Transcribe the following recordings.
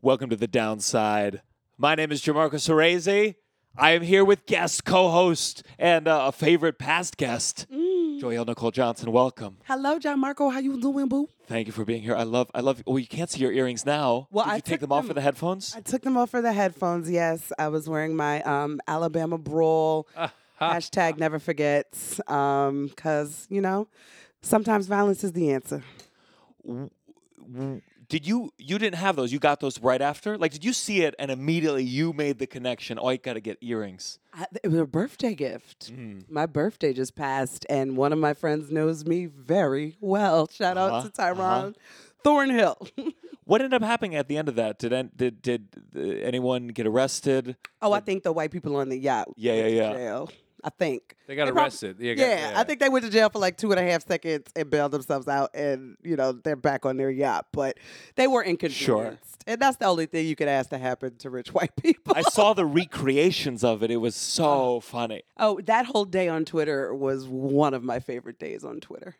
Welcome to the downside. My name is Gianmarco Soresi. I am here with guest, co-host, and uh, a favorite past guest, Mm. Joyelle Nicole Johnson. Welcome. Hello, Gianmarco. How you doing, boo? Thank you for being here. I love. I love. Well, you can't see your earrings now. Well, Did I you take took them off them- for the headphones? I took them off for the headphones. Yes, I was wearing my um, Alabama brawl. Hashtag never forgets. Um, cause you know, sometimes violence is the answer. Did you? You didn't have those. You got those right after. Like, did you see it and immediately you made the connection? Oh, I got to get earrings. I, it was a birthday gift. Mm. My birthday just passed, and one of my friends knows me very well. Shout Uh-huh, out to Tyron Thornhill. What ended up happening at the end of that? Did an- did did uh, anyone get arrested? oh, I think the white people on the yacht. Yeah, yeah, yeah. Jail. I think They got prob- arrested. Yeah, got- Yeah, I think they went to jail for like two and a half seconds and bailed themselves out, and you know they're back on their yacht. But they were inconvenienced, and that's the only thing you could ask to happen to rich white people. I saw the recreations of it. It was so oh. funny. oh, that whole day on Twitter was one of my favorite days on Twitter.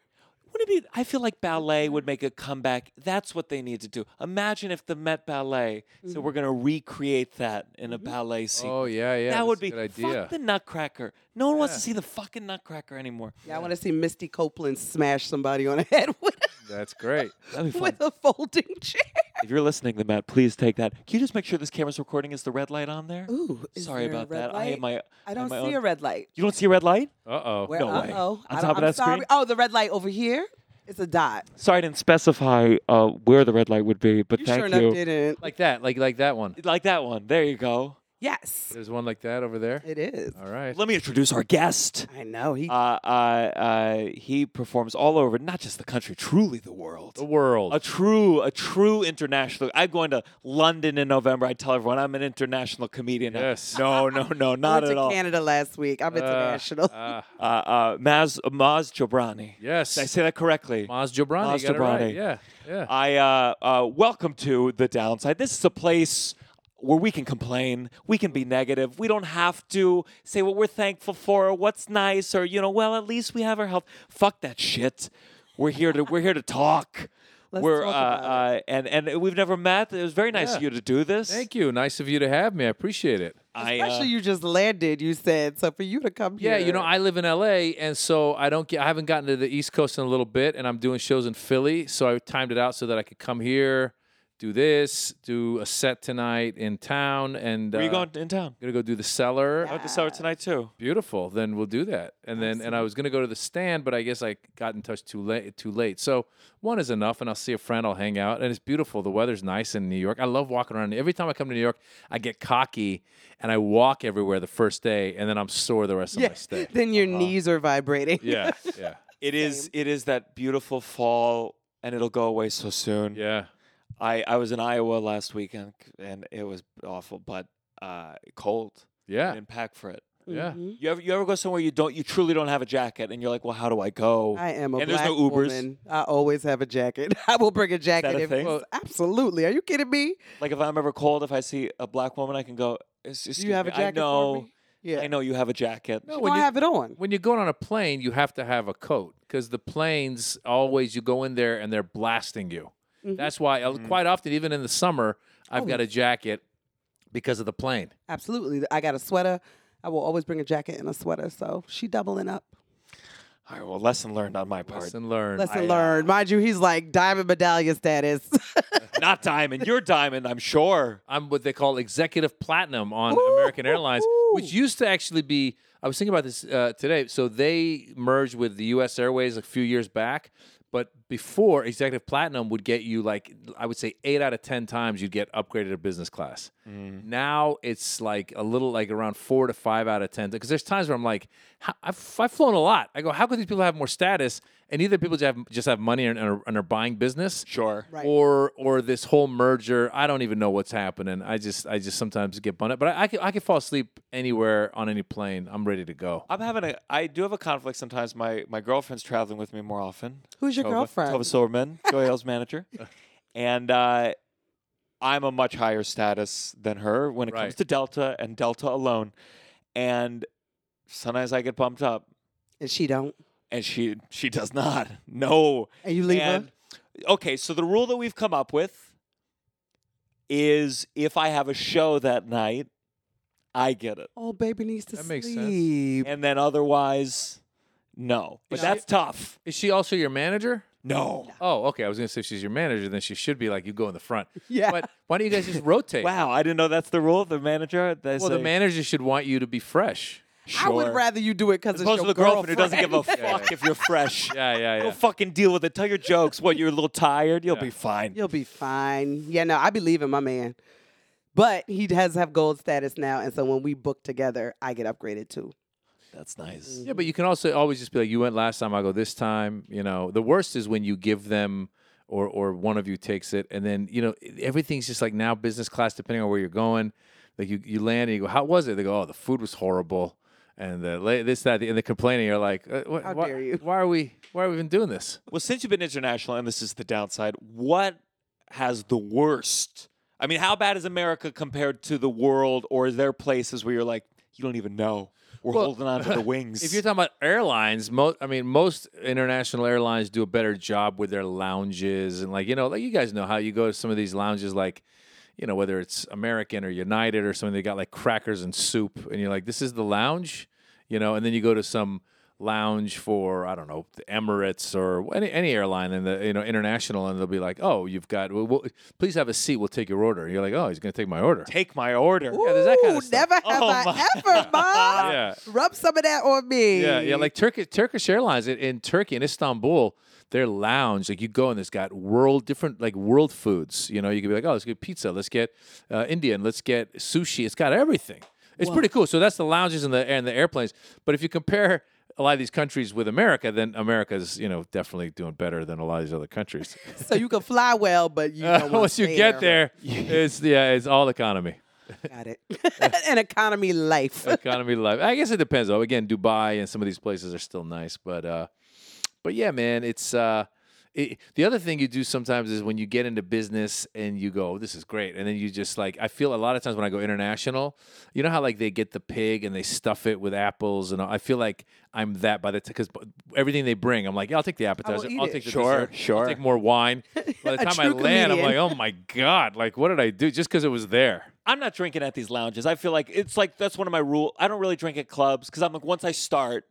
Wouldn't it be? I feel like ballet would make a comeback. That's what they need to do. Imagine if the Met Ballet said mm-hmm. we're going to recreate that in a mm-hmm. ballet scene. Oh yeah, yeah. that that's would a be good idea. fuck the Nutcracker. No one wants to see the fucking Nutcracker anymore. Yeah, I want to see Misty Copeland smash somebody on the head with, That's great. That'd be fun. with a folding chair. if you're listening to Matt, please take that. Can you just make sure this camera's recording? Is the red light on there? Ooh, is Sorry there a about red that. I have light? my. I don't my see own- a red light. You don't see a red light? Uh oh. Where, No way. Uh-oh. On I top don't- of I'm that sorry. screen? Oh, the red light over here. It's a dot. Sorry, I didn't specify uh, where the red light would be, but You thank sure enough you. didn't. Like that, like like that one. Like that one. There you go. Yes, There's one like that over there. it is. All right. Let me introduce our guest. I know he. Uh, uh, uh, he performs all over, not just the country, truly the world. The world. A true, a true international. I'm going to London in November. I tell everyone I'm an international comedian. Yes. No, no, no, Not at all. I went at to all. Canada last week. I'm Uh, international. uh, Uh, uh, Maz, Maz Jobrani. yes. Did I say that correctly? Maz Jobrani. Maz you got it right. Yeah. Yeah. I uh, uh, welcome to the downside. This is a place where we can complain, we can be negative. We don't have to say what we're thankful for or what's nice or you know, well, at least we have our health. Fuck that shit. We're here to we're here to talk. Let's we're talk uh, about uh, and and we've never met. It was very nice of you to do this. Thank you. Nice of you to have me. I appreciate it. I, uh, Especially you just landed. You said so for you to come Yeah, here. Yeah, you know, I live in LA, and so I don't get. I haven't gotten to the East Coast in a little bit, and I'm doing shows in Philly, so I timed it out so that I could come here, do this, do a set tonight in town, and where are you uh, going in town? Gonna go do the cellar. I went to Cellar tonight too. Beautiful. Then we'll do that. And then and I was gonna go to the stand, but I guess I got in touch too late. Too late. So one is enough, and I'll see a friend. I'll hang out, and it's beautiful. The weather's nice in New York. I love walking around. Every time I come to New York, I get cocky and I walk everywhere the first day, and then I'm sore the rest of Yeah. my stay. Then your knees are vibrating. Yeah, yeah, It is it is that beautiful fall and it'll go away so soon. yeah. I, I was in Iowa last weekend and it was awful, but uh, cold. Yeah, didn't pack for it. yeah. Mhm. You ever you ever go somewhere you don't you truly don't have a jacket and you're like, well, how do I go? I am a And there's black no Ubers. woman. I always have a jacket. I will bring a jacket. a if, thing? well, absolutely. Are you kidding me? like if I'm ever cold, if I see a black woman, I can go. Do Excuse you have me, a jacket I know, for me? Yeah. I know you have a jacket. No, You when don't you have it on. when you're going on a plane, you have to have a coat because the planes always you go in there and they're blasting you. Mhm. That's why uh, quite often, even in the summer, I've Oh. got a jacket because of the plane. Absolutely. I got a sweater. I will always bring a jacket and a sweater. So she doubling up. All right, well, lesson learned on my part. Lesson learned. Lesson I, uh, learned. Mind you, he's like diamond medallion status. Not diamond. You're diamond, I'm sure. I'm what they call executive platinum on Ooh, American Airlines, ooh. which used to actually be. I was thinking about this uh, today. So they merged with the U.S. Airways a few years back, but before executive platinum would get you like I would say eight out of ten times you'd get upgraded to business class. Mm-hmm. Now it's like a little like around four to five out of ten because there's times where I'm like, I've, I've flown a lot. I go, how could these people have more status? And either people just have just have money and, and, are, and are buying business, Sure. Right. or or this whole merger. I don't even know what's happening. I just I just sometimes get bummed up, But I, I can I can fall asleep anywhere on any plane. I'm ready to go. I'm having a. I do have a conflict sometimes. My my girlfriend's traveling with me more often. Who's your Tovah, girlfriend? Tovah Silbermann, Joyelle's manager, and uh, I'm a much higher status than her when it comes to Delta and Delta alone. And sometimes I get bumped up, and she don't. And she she does not. No. And you leave and, her. Okay, so the rule that we've come up with is if I have a show that night, I get it. Oh, baby needs to That makes sense. And then otherwise, no. But Is that's she- tough. Is she also your manager? No. Oh, okay. I was gonna say if she's your manager, then she should be like you go in the front. Yeah. But why don't you guys just rotate? Wow, I didn't know that's the rule. The manager. They Well, the manager should want you to be fresh. I would rather you do it because As it's opposed your to the girlfriend who doesn't give a fuck if you're fresh. Yeah, yeah, yeah. Go yeah. fucking deal with it. Tell your jokes. What, you're a little tired? You'll Yeah. be fine. You'll be fine. Yeah, no, I believe in my man. But he does have gold status now, and so when we book together, I get upgraded too. That's nice. Mm-hmm. Yeah, but you can also always just be like, you went last time, I go this time. You know, the worst is when you give them or or one of you takes it, and then you know everything's just like now business class, depending on where you're going. Like you you land and you go, how was it? They go, oh, the food was horrible, and the la- this that, and they're complaining. You're like, uh, what, How why, dare you. Why are we why are we even doing this? Well, since you've been international, and this is the downside, what has the worst? I mean, how bad is America compared to the world, or is there places where you're like, you don't even know? We're Well, holding on to the wings. If you're talking about airlines, most I mean most international airlines do a better job with their lounges and like you know like you guys know how you go to some of these lounges like you know whether it's American or United or something they got like crackers and soup and you're like this is the lounge you know and then you go to some lounge for I don't know the Emirates or any any airline and the you know international and they'll be like oh you've got well, well, please have a seat we'll take your order and you're like oh he's gonna take my order take my order. Yeah, there's that kinda stuff. Never have Oh I my ever, Mom. yeah Rub some of that on me. Yeah, yeah, like Turkish Turkish Airlines in, in Turkey in Istanbul, their lounge, like you go and it's got world different like world foods. You know, you could be like, oh, let's get pizza, let's get uh, Indian, let's get sushi. It's got everything. It's pretty cool. So that's the lounges and the and the airplanes. But if you compare a lot of these countries with America, then America's you know definitely doing better than a lot of these other countries. So you can fly well, but you Uh, once you get there, it's yeah, it's all economy. Got it. An economy life. economy life. I guess it depends though. Again, Dubai and some of these places are still nice, but uh, but yeah, man, it's uh, it, the other thing you do sometimes is when you get into business and you go, oh, "This is great," and then you just like I feel a lot of times when I go international, you know how like they get the pig and they stuff it with apples, and I feel like I'm that by the time because everything they bring, I'm like, yeah, I'll take the appetizer, eat I'll it. take the Sure, dessert, sure. I'll take more wine. By the time I true land, I'm like, oh my god, like what did I do just because it was there? I'm not drinking at these lounges. I feel like it's like that's one of my rule. I don't really drink at clubs because I'm like once I start,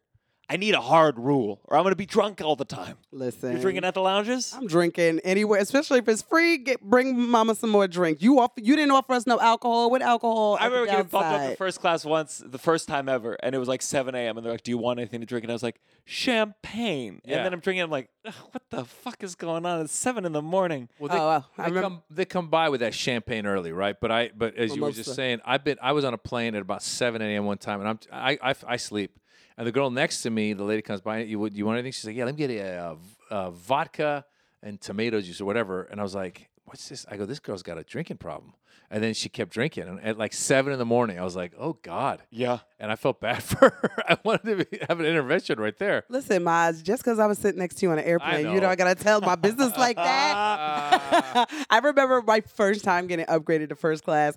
I need a hard rule, or I'm gonna be drunk all the time. Listen. You're drinking at the lounges? I'm drinking anywhere, especially if it's free. Get bring mama some more drink. You offer, you didn't offer us no alcohol. What alcohol? I remember getting bumped up to downside? first class once, the first time ever, and it was like 7 a.m. And they're like, "Do you want anything to drink?" And I was like, "Champagne." Yeah. And then I'm drinking. I'm like, "What the fuck is going on? It's seven in the morning." Well, they, Oh, wow. I they remember- come they come by with that champagne early, right? But I but as you were just saying, I've been I was on a plane at about seven a.m. one time, and I'm I, I I sleep, and the girl next to me, the lady comes by, you would you want anything? She's like, yeah, let me get a, uh v- uh vodka and tomato juice or whatever, and I was like, what's this? I go, this girl's got a drinking problem, and then she kept drinking, and at like seven in the morning, I was like, oh god, Yeah. and I felt bad for her. I wanted to be, have an intervention right there. Listen, Maz, just because I was sitting next to you on an airplane, you know. know I gotta tell my business like that. I remember my first time getting upgraded to first class.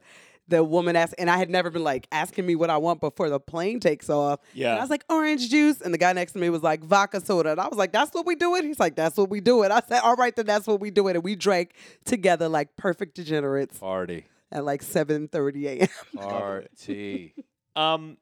The woman asked, and I had never been like asking me what I want before the plane takes off. Yeah. And I was like, orange juice. And the guy next to me was like, vodka soda. And I was like, that's what we do it? He's like, that's what we do it. I said, all right, then that's what we do it. And we drank together like perfect degenerates Party, at like 7.30 a.m. party. Um,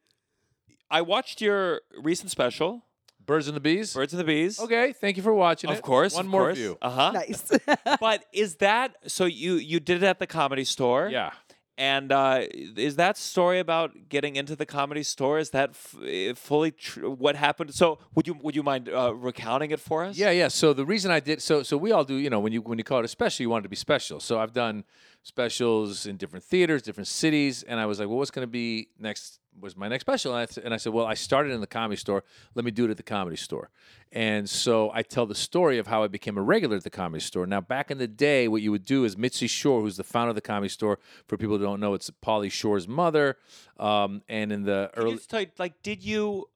I watched your recent special, Birds and the bees. Birds and the Bees. Okay, thank you for watching Of it. course. One of more course. view. Uh huh. nice. but is that so? You you did it at the comedy store. Yeah. And uh, is that story about getting into the comedy store? Is that f- eh, fully tr- what happened? So would you would you mind uh, recounting it for us? Yeah, yeah. So the reason I did so so we all do, you know, when you when you call it a special, you want it to be special. So I've done specials in different theaters, different cities, and I was like, well, what's going to be next? Was my next special? And I, th- and I said, well, I started in the comedy store. Let me do it at the comedy store. And so I tell the story of how I became a regular at the comedy store. Now, back in the day, what you would do is Mitzi Shore, who's the founder of the comedy store, for people who don't know, it's Pauly Shore's mother. Um, and in the early, tell, like, did you?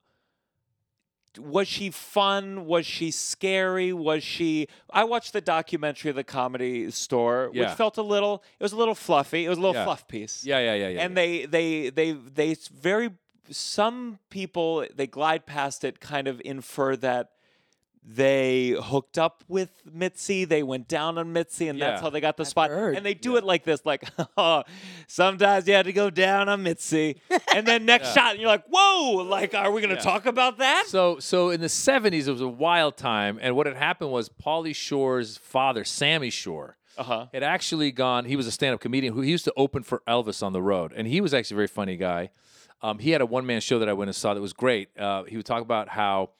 Was she fun? Was she scary? Was she? I watched the documentary of the comedy store, which Yeah. felt a little. It was a little fluffy. It was a little Yeah. fluff piece. yeah, yeah, yeah, yeah. and they they they they s- very some people they glide past it kind of infer that they hooked up with Mitzi. They went down on Mitzi, and that's how they got the spot. heard. And they do it like this, like sometimes you had to go down on Mitzi, and then next shot, and you're like, whoa! Like, are we gonna talk about that? So, so in the '70s, it was a wild time, and what had happened was Pauly Shore's father, Sammy Shore, Uh huh. had actually gone. He was a stand-up comedian who he used to open for Elvis on the road, and he was actually a very funny guy. Um, he had a one-man show that I went and saw that was great. Uh, he would talk about how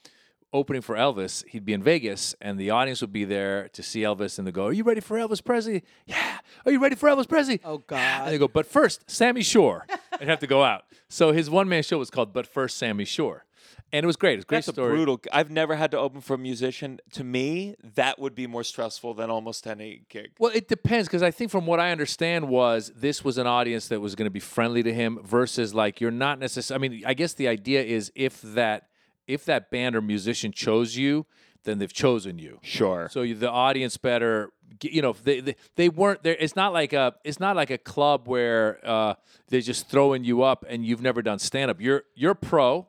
opening for Elvis, he'd be in Vegas, and the audience would be there to see Elvis, and they go, "Are you ready for Elvis Presley? Yeah. Are you ready for Elvis Presley? Oh, And God. they go, but first, Sammy Shore. and have to go out. So his one-man show was called "But First, Sammy Shore," and it was great. It was a great That's story. a brutal. I've never had to open for a musician. To me, that would be more stressful than almost any gig. Well, it depends because I think from what I understand was this was an audience that was going to be friendly to him versus like you're not necessarily. I mean, I guess the idea is if that if that band or musician chose you, then they've chosen you. Sure. So you, the audience better, you know, they, they they weren't there. It's not like a it's not like a club where uh, they're just throwing you up and you've never done stand up. You're you're pro,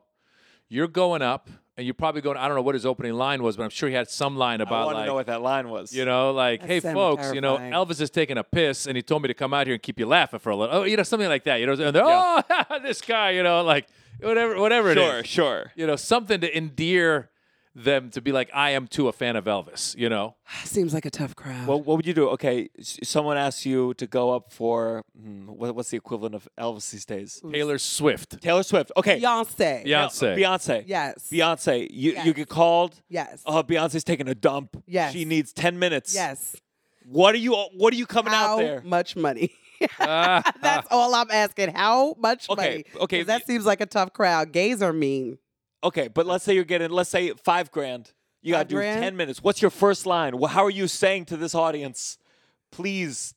you're going up, and you're probably going. I don't know what his opening line was, but I'm sure he had some line I about want to like know what that line was. you know, like, That hey, sounds folks, you know. Elvis is taking a piss, and he told me to come out here and keep you laughing for a little. Oh, you know, something like that. You know, and they're, oh, this guy, you know, like whatever, whatever it Sure, sure. You know, something to endear them to be like, I am too a fan of Elvis. You know, Seems like a tough crowd. Well, what would you do? Okay, s- someone asks you to go up for hmm, what, what's the equivalent of Elvis these days? Taylor Swift, Taylor Swift. Okay, Beyonce. Yeah. No, Beyonce. Beyonce. Yes. Beyonce. You you get called. Yes. Oh, Beyonce's taking a dump. Yes. She needs ten minutes. yes. What are you? What are you coming How out there? much money? Ah, That's all I'm asking. How much money? Okay, money? okay, 'Cause That seems like a tough crowd. Gays are mean. Okay, but let's say you're getting. Let's say five grand. You got to do grand? ten minutes. What's your first line? Wh- How are you saying to this audience? Please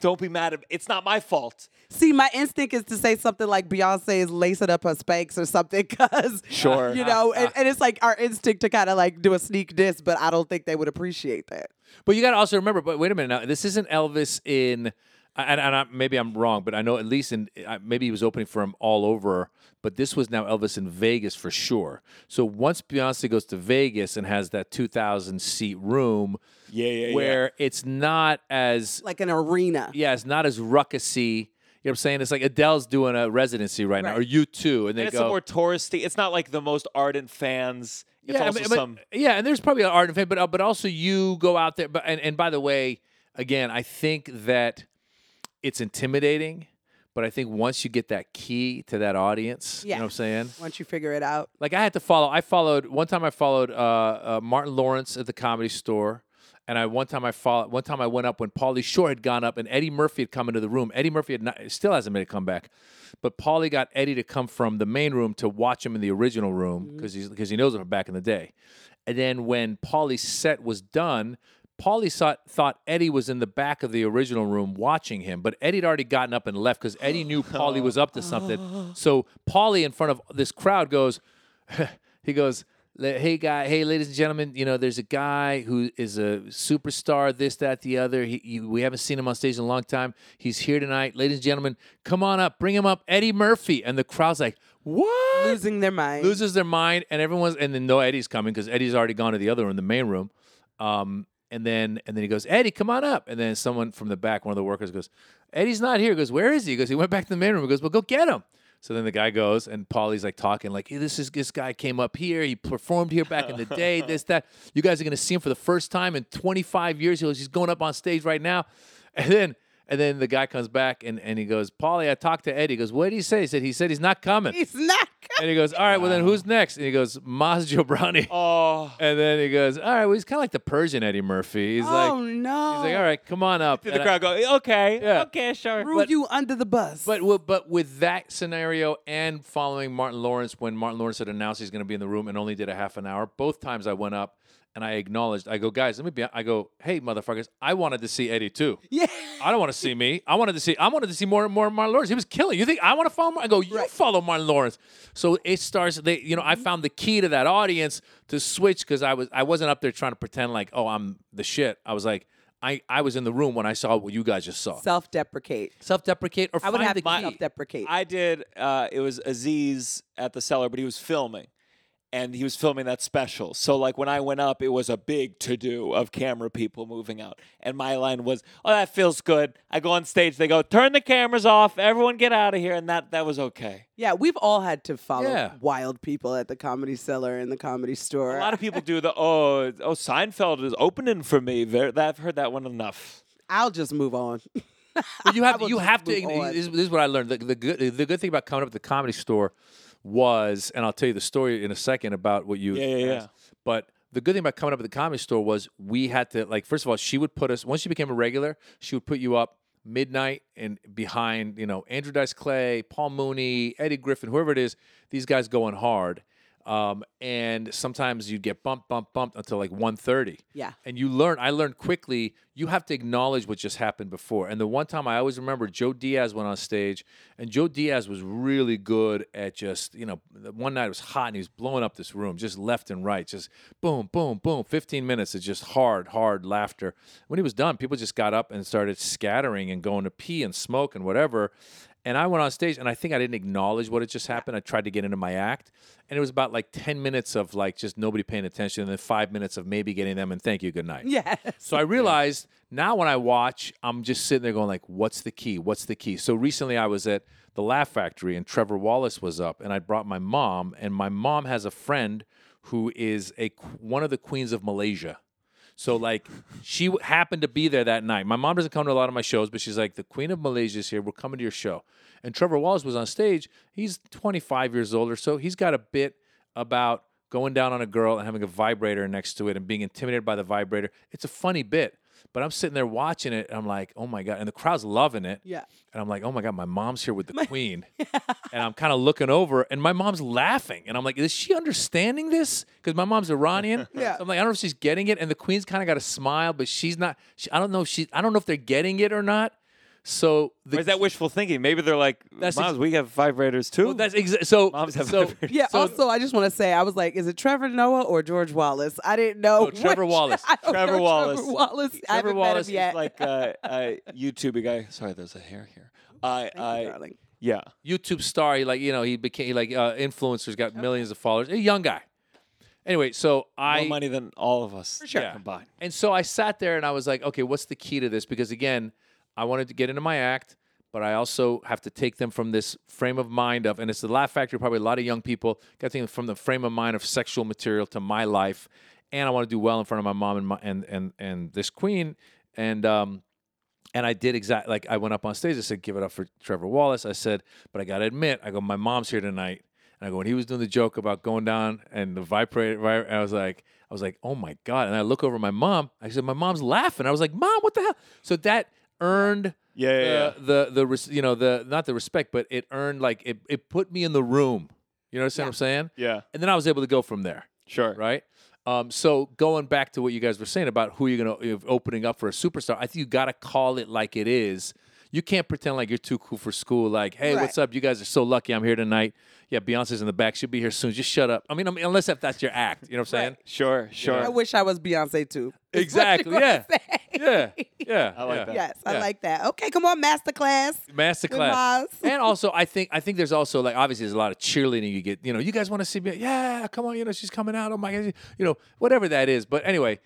don't be mad at. It's not my fault. See, my instinct is to say something like Beyonce is lacing up her spanks or something, because Sure. you know, ah, and, ah. and it's like our instinct to kind of like do a sneak diss, but I don't think they would appreciate that. But you got to also remember. But wait a minute now. This isn't Elvis in. And, and I, maybe I'm wrong, but I know at least in maybe he was opening for him all over. But this was now Elvis in Vegas for sure. So once Beyonce goes to Vegas and has that 2,000 seat room, Yeah, yeah, yeah. where it's not as Like an arena. yeah, it's not as ruckusy. You know what I'm saying? It's like Adele's doing a residency right, now, or U2, and they And it's go. a more touristy. It's not like the most ardent fans. It's yeah, I mean, some. yeah, and there's probably an art fan, but uh, but also you go out there. But and, and by the way, again, I think that it's intimidating. But I think once you get that key to that audience, you know what I'm saying? Once you figure it out. Like I had to follow. I followed one time. I followed uh, uh, Martin Lawrence at the Comedy Store, and I one time I followed. One time I went up when Pauly Shore had gone up, and Eddie Murphy had come into the room. Eddie Murphy had not, still hasn't made a comeback, but Pauly got Eddie to come from the main room to watch him in the original room because he's because he knows him from back in the day. And then when Pauly's set was done. Pauly thought, thought Eddie was in the back of the original room watching him, but Eddie had already gotten up and left because Eddie knew Pauly was up to something. So Paulie, in front of this crowd, goes, he goes, "Hey guy, hey ladies and gentlemen, you know there's a guy who is a superstar, this, that, the other. He, he- we haven't seen him on stage in a long time. He's here tonight, ladies and gentlemen. Come on up, bring him up, Eddie Murphy." And the crowd's like, "What?" Losing their mind. loses their mind, and everyone's and then no Eddie's coming because Eddie's already gone to the other room, the main room. Um, and then and then he goes, Eddie, come on up. And then someone from the back, one of the workers goes, Eddie's not here. He goes, Where is he? He goes, he went back to the main room. He goes, Well, go get him. So then the guy goes, and Pauly's like talking, like, hey, this is this guy came up here. He performed here back in the day. This, that. You guys are gonna see him for the first time in 25 years. He goes, he's going up on stage right now. And then and then the guy comes back and, and he goes, Pauly, I talked to Eddie. He goes, What did he say? He said he said he's not coming. He's not. Coming. And he goes, All right, well then who's next? And he goes, Maz Jobrani. Oh, And then he goes, All right, well he's kind of like the Persian Eddie Murphy. He's oh, like, oh no. he's like, All right, come on up. did And the I- crowd go? Okay, Yeah. okay, sure. Threw you under the bus. but with, but with that scenario and following Martin Lawrence when Martin Lawrence had announced he's going to be in the room and only did a half an hour, both times I went up and I acknowledged. I go, guys, let me be. I go, hey, motherfuckers, I wanted to see Eddie too. yeah. I don't want to see me. I wanted to see. I wanted to see more and more of Martin Lawrence. He was killing. You think I want to follow? Mar-? I go. You Right. follow Martin Lawrence. So it starts. They, you know, I found the key to that audience to switch because I was I wasn't up there trying to pretend like oh I'm the shit. I was like I I was in the room when I saw what you guys just saw. Self-deprecate. Self-deprecate or I would have to self-deprecate. I did. Uh, it was Aziz at the cellar, but he was filming, and he was filming that special. So like when I went up, it was a big to do of camera people moving out, and my line was, "Oh, that feels good." I go on stage, they go, "Turn the cameras off, everyone get out of here," and that that was okay. Yeah, we've all had to follow Yeah. wild people at the comedy cellar and the comedy store. A lot of people do the oh oh Seinfeld is opening for me. There, I've heard that one enough. I'll just move on. But you have you have to. This, this is what I learned. The, the good the good thing about coming up at the comedy store was, and I'll tell you the story in a second about what you. Yeah, yeah, yeah. But the good thing about coming up at the comedy store was we had to like first of all she would put us once she became a regular she would put you up midnight and behind you know Andrew Dice Clay, Paul Mooney, Eddie Griffin, whoever it is. These guys going hard. Um, and sometimes you'd get bumped, bumped, bumped until like 1.30 Yeah. and you learn i learned quickly you have to acknowledge what just happened before. And the one time i always remember joe diaz went on stage and joe diaz was really good at just you know one night it was hot and he was blowing up this room just left and right just boom boom boom 15 minutes of just hard hard laughter. When he was done people just got up and started scattering and going to pee and smoke and whatever and I went on stage, and I think I didn't acknowledge what had just happened. I tried to get into my act, and it was about like ten minutes of like just nobody paying attention, and then five minutes of maybe getting them and thank you, good night. yes. So I realized now when I watch, I'm just sitting there going like, "What's the key? What's the key?" So recently I was at the Laugh Factory, and Trevor Wallace was up, and I brought my mom, and my mom has a friend who is a one of the queens of Malaysia. So like she happened to be there that night. My mom doesn't come to a lot of my shows, but she's like, the Queen of Malaysia is here. We're coming to your show. And Trevor Wallace was on stage. He's 25 years old or so. He's got a bit about going down on a girl and having a vibrator next to it and being intimidated by the vibrator. It's a funny bit. But I'm sitting there watching it and I'm like, oh my God. And the crowd's loving it. Yeah. And I'm like, oh my God, my mom's here with the queen. and I'm kind of looking over and my mom's laughing. And I'm like, is she understanding this? Because my mom's Iranian. Yeah. So I'm like, I don't know if she's getting it. And the queen's kind of got a smile, but she's not. She, I don't know if she, I don't know if they're getting it or not. So the, Or is that wishful thinking? Maybe they're like, That's moms, ex- we have vibrators too. well, that's exa- so. Moms have so vibrators. Yeah. So- also, I just want to say, I was like, is it Trevor Noah or George Wallace? I didn't know. Oh, Trevor which- Wallace. I don't Trevor know Wallace. Trevor Wallace. I Trevor haven't Wallace met him yet. is like a, a YouTube guy. Sorry, there's a hair here. I, Thank you, darling. yeah. YouTube star. He like you know he became he like uh, influencers got millions of followers. A young guy. Anyway, so I More money than all of us sure. combined. And so I sat there and I was like, okay, what's the key to this? Because again, I wanted to get into my act, but I also have to take them from this frame of mind of, and it's the Laugh Factory, probably a lot of young people, got to from the frame of mind of sexual material to my life. And I want to do well in front of my mom and my, and, and, and this queen. And, um, and I did exactly like I went up on stage. I said, "Give it up for Trevor Wallace." I said, "But I got to admit, I go, my mom's here tonight." And I go, when he was doing the joke about going down and the vibrator, I was like, I was like, "Oh my god!" And I look over my mom. I said, "My mom's laughing." I was like, "Mom, what the hell?" So that earned Yeah, yeah, yeah. the the res- you know the not the respect, but it earned like it it put me in the room. You know what I'm saying? Yeah, And then I was able to go from there sure. right? Um, so going back to what you guys were saying about who you're gonna if opening up for a superstar, I think you got to call it like it is. You can't pretend like you're too cool for school. Like, hey, Right. what's up? You guys are so lucky I'm here tonight. Yeah, Beyonce's in the back. She'll be here soon. Just shut up. I mean, I mean unless if that's your act, you know what I'm saying? Sure, sure. I wish I was Beyonce too. Exactly. Yeah. Yeah. Yeah. I like yeah. that. Yes, I like that. Okay, come on, masterclass. Masterclass. Maz. and also, I think I think there's also like obviously there's a lot of cheerleading you get. You know, you guys want to see me? Yeah, come on. You know, she's coming out. Oh my god. You know, whatever that is. But anyway,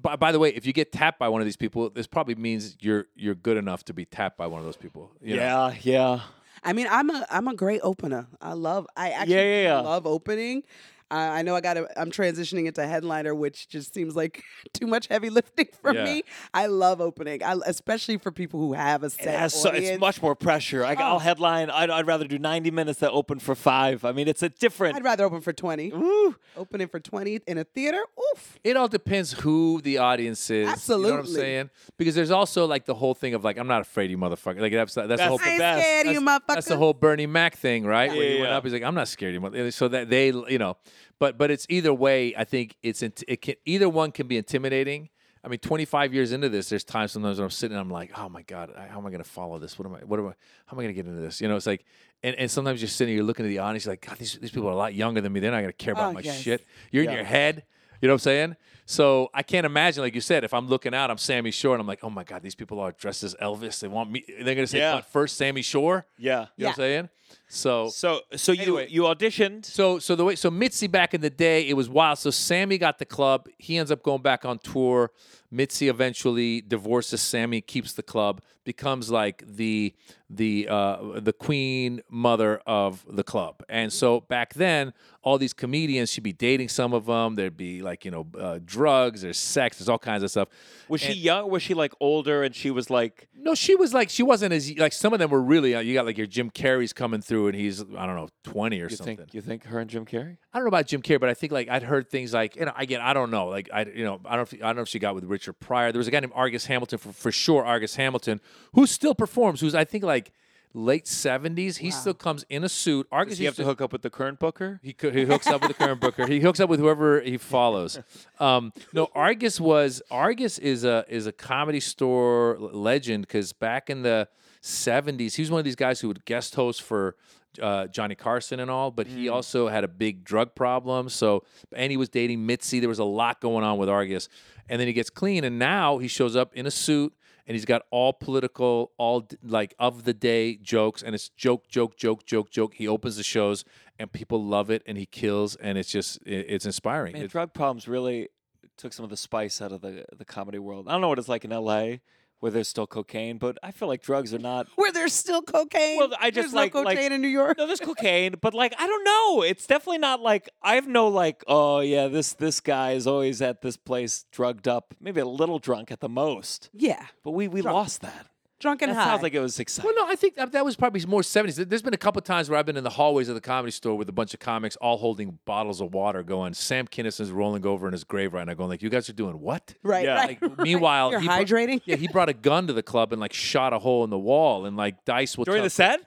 by, by the way, if you get tapped by one of these people, this probably means you're you're good enough to be tapped by one of those people. you know? Yeah, yeah. I mean, I'm a I'm a great opener. I love. I actually Yeah, yeah, yeah. love opening. Uh, I know I got to. I'm transitioning into headliner, which just seems like too much heavy lifting for Yeah. me. I love opening, I, especially for people who have a set It has so, it's much more pressure. I, I'll Oh. headline. I'd, I'd rather do 90 minutes than open for five. I mean, it's a different. I'd rather open for 20. Ooh. Opening for 20 in a theater. Oof. It all depends who the audience is. Absolutely. You know what I'm saying? Because there's also like the whole thing of like, I'm not afraid of you motherfucker. Like that's that's, the whole I ain't best. scared of you, motherfucker. that's the whole Bernie Mac thing, right? Yeah. When he Yeah, went up, he's like, "I'm not scared of you." So that they, you know, but but it's either way. I think it's it can either one can be intimidating. I mean, 25 years into this, there's times sometimes when I'm sitting, I'm like, "Oh my god, how am I going to follow this? What am I? What am I? How am I going to get into this?" You know, it's like, and, and sometimes you're sitting, you're looking at the audience, you're like, "God, these these people are a lot younger than me. They're not going to care about Oh, my yes. shit." You're in your head. You know what I'm saying? So I can't imagine, like you said, if I'm looking out, I'm Sammy Shore, and I'm like, oh my God, these people are dressed as Elvis. They want me. They're gonna say, Yeah. first Sammy Shore. Yeah. You know what I'm saying? So So so you Anyway. you auditioned. So so the way so Mitzi back in the day it was wild. So Sammy got the club. He ends up going back on tour. Mitzi eventually divorces Sammy, keeps the club, becomes like the the uh, the queen mother of the club. And so back then, all these comedians, she'd be dating some of them. There'd be like you know uh, drugs, there's sex, there's all kinds of stuff. Was she young? Was she like older? And she was like, No, she was like she wasn't as like some of them were really. Uh, you got like your Jim Carrey's coming through, and he's I don't know twenty or you something. think you think her and Jim Carrey? I don't know about Jim Carrey, but I think like I'd heard things like you know again I don't know like I you know I don't know if, I don't know if she got with Richard Pryor. There was a guy named Argus Hamilton for, for sure Argus Hamilton who still performs. Who's I think like late seventies. He still comes in a suit. Argus Does he have used to hook up with the current booker? he, he hooks up with the current booker. He hooks up with whoever he follows. Um, no, Argus was Argus is a is a comedy store legend because back in the seventies, he was one of these guys who would guest host for uh, Johnny Carson and all. But he also had a big drug problem. So and he was dating Mitzi. There was a lot going on with Argus. And then he gets clean, and now he shows up in a suit and he's got all political, all like of the day jokes, and it's joke, joke, joke, joke, joke. He opens the shows, and people love it, and he kills, and it's just it, it's inspiring. Man, It- drug problems really took some of the spice out of the the comedy world. I don't know what it's like in L.A. where there's still cocaine, but I feel like drugs are not. Where there's still cocaine. Well, I just There's like- no like- cocaine in New York. No, there's cocaine, but like I don't know. It's definitely not like I have no like. Oh yeah, this this guy is always at this place drugged up, maybe a little drunk at the most. Yeah, But we we Drunk. lost that. Drunk and That high. sounds like it was exciting. well, no, I think that, that was probably more seventies. There's been a couple times where I've been in the hallways of the comedy store with a bunch of comics, all holding bottles of water, going. Sam Kinison's rolling over in his grave right now, going like, "You guys are doing what?" right, Yeah. right. Like, meanwhile, You're he br- hydrating. yeah, he brought a gun to the club and like shot a hole in the wall, and like Dice will During tell- the set,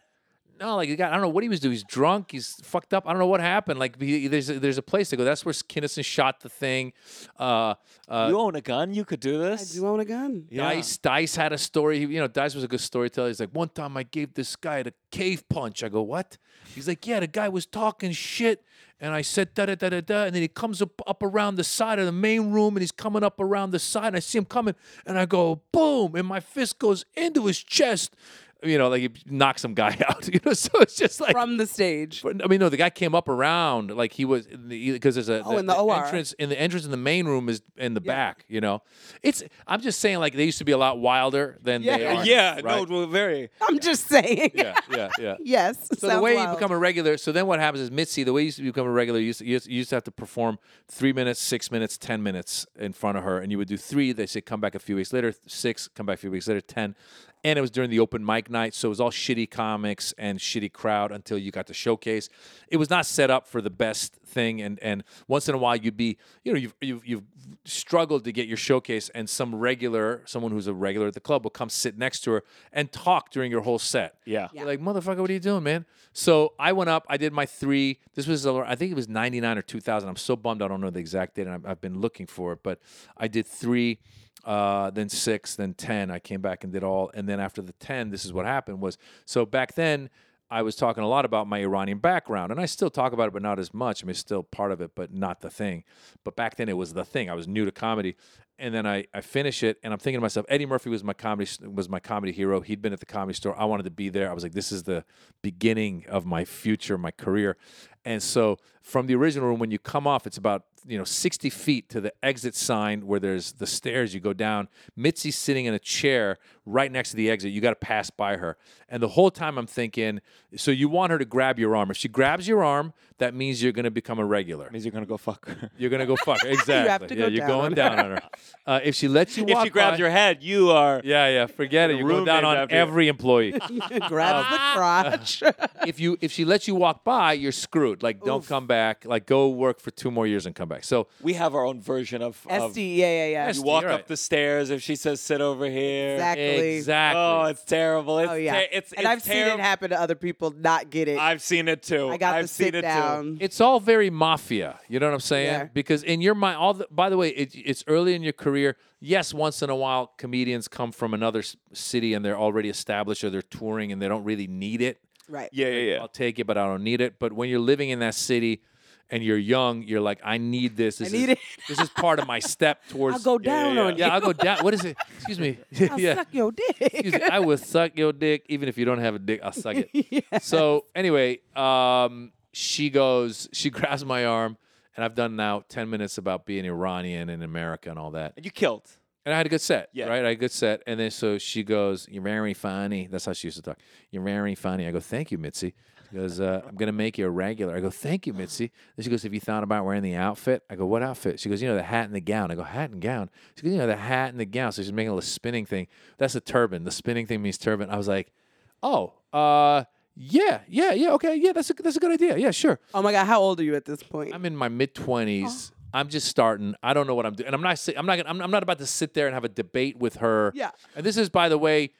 No, like the guy, I don't know what he was doing. He's drunk. He's fucked up. I don't know what happened. Like he, there's a, there's a place to go. That's where Kinison shot the thing. Uh, uh, you own a gun, you could do I this. do own a gun. Yeah. Dice Dice had a story. He, you know, Dice was a good storyteller. He's like, one time I gave this guy the cave punch. I go, what? He's like, yeah, the guy was talking shit, and I said da da da da da, and then he comes up up around the side of the main room, and he's coming up around the side, and I see him coming, and I go, boom, and my fist goes into his chest. You know, like he knocks some guy out. You know, so it's just like From the stage. but, I mean, no, the guy came up around like he was because there's a Oh, in the OR. entrance in the entrance in the main room is in the back. You know, it's I'm just saying like they used to be a lot wilder than they Yeah. are. yeah, right? no, very. I'm just saying. yeah, yeah, yeah. yes. So the way you become a regular, so then what happens is Mitzi, the way you used to become a regular, you used, to, you used- you used to have to perform three minutes, six minutes, ten minutes in front of her, and you would do three. They say come back a few weeks later, six, come back a few weeks later, ten, and it was during the open mic night, so it was all shitty comics and shitty crowd until you got to showcase. It was not set up for the best thing, and and once in a while you'd be, you know, you've you've, you've struggled to get your showcase, and some regular, someone who's a regular at the club will come sit next to her and talk during your whole set. Yeah. You're like, motherfucker, what are you doing, man? So I went up, I did my three. This was, I think it was 99 or 2000. I'm so bummed I don't know the exact date, and I've, I've been looking for it, but I did three, uh, then six, then 10. I came back and did all. And then after the 10, this is what happened was, so back then, I was talking a lot about my Iranian background, and I still talk about it, but not as much. I mean, it's still part of it, but not the thing. But back then, it was the thing. I was new to comedy, and then I, I finish it, and I'm thinking to myself, Eddie Murphy was my comedy was my comedy hero. He'd been at the comedy store. I wanted to be there. I was like, this is the beginning of my future, my career. And so from the original room, when you come off, it's about you know 60 feet to the exit sign where there's the stairs. You go down. Mitzi's sitting in a chair right next to the exit. You got to pass by her. And the whole time I'm thinking, so you want her to grab your arm. If she grabs your arm, that means you're going to become a regular. Means you're gonna go fuck her. You're gonna go fuck her. Exactly. have to yeah, go you're down going on down on her. Uh, if she lets you walk if she grabs by- your head, you are. yeah, yeah, forget it. You're going down on after you. every employee. grabs the crotch. if you if she lets you walk by, you're screwed. Like, don't come back. Like, go work for two more years and come back. So We have our own version of. of SD. Yeah, yeah, yeah. Yes. you walk You're up right. the stairs. If she says sit over here. Exactly. exactly. Oh, it's terrible. It's Oh yeah. ter- it's, and it's I've seen terrib- it happen to other people not get it. I've seen it too. I got I've to seen sit it down. it's all very mafia. You know what I'm saying? Yeah. Because in your mind, all the, by the way, it, it's early in your career. Yes, once in a while, comedians come from another s- city and they're already established or they're touring and they don't really need it. Right. Yeah, yeah, yeah. I'll take it, but I don't need it. But when you're living in that city, and you're young, you're like, I need this. This need is it. this is part of my step towards. I'll go down on yeah, you. I'll go down. What is it? Excuse me. I'll yeah. suck your dick. Excuse me. I will suck your dick, even if you don't have a dick. I'll suck it. So anyway, um, she goes. She grabs my arm, and I've done now ten minutes about being Iranian in America and all that. And you killed. And I had a good set, yeah. right? I had a good set. And then so she goes, You're very funny. That's how she used to talk. You're very funny. I go, Thank you, Mitzi. She goes, uh, I'm going to make you a regular. I go, Thank you, Mitzi. Then she goes, Have you thought about wearing the outfit? I go, What outfit? She goes, You know, the hat and the gown. I go, Hat and gown. She goes, You know, the hat and the gown. So she's making a little spinning thing. That's a turban. The spinning thing means turban. I was like, Oh, uh, yeah, yeah, yeah. Okay, yeah, that's a, that's a good idea. Yeah, sure. Oh my God, how old are you at this point? I'm in my mid 20s. I'm just starting. I don't know what I'm doing, and I'm not. I'm not. I'm not about to sit there and have a debate with her. Yeah. And this is, by the way,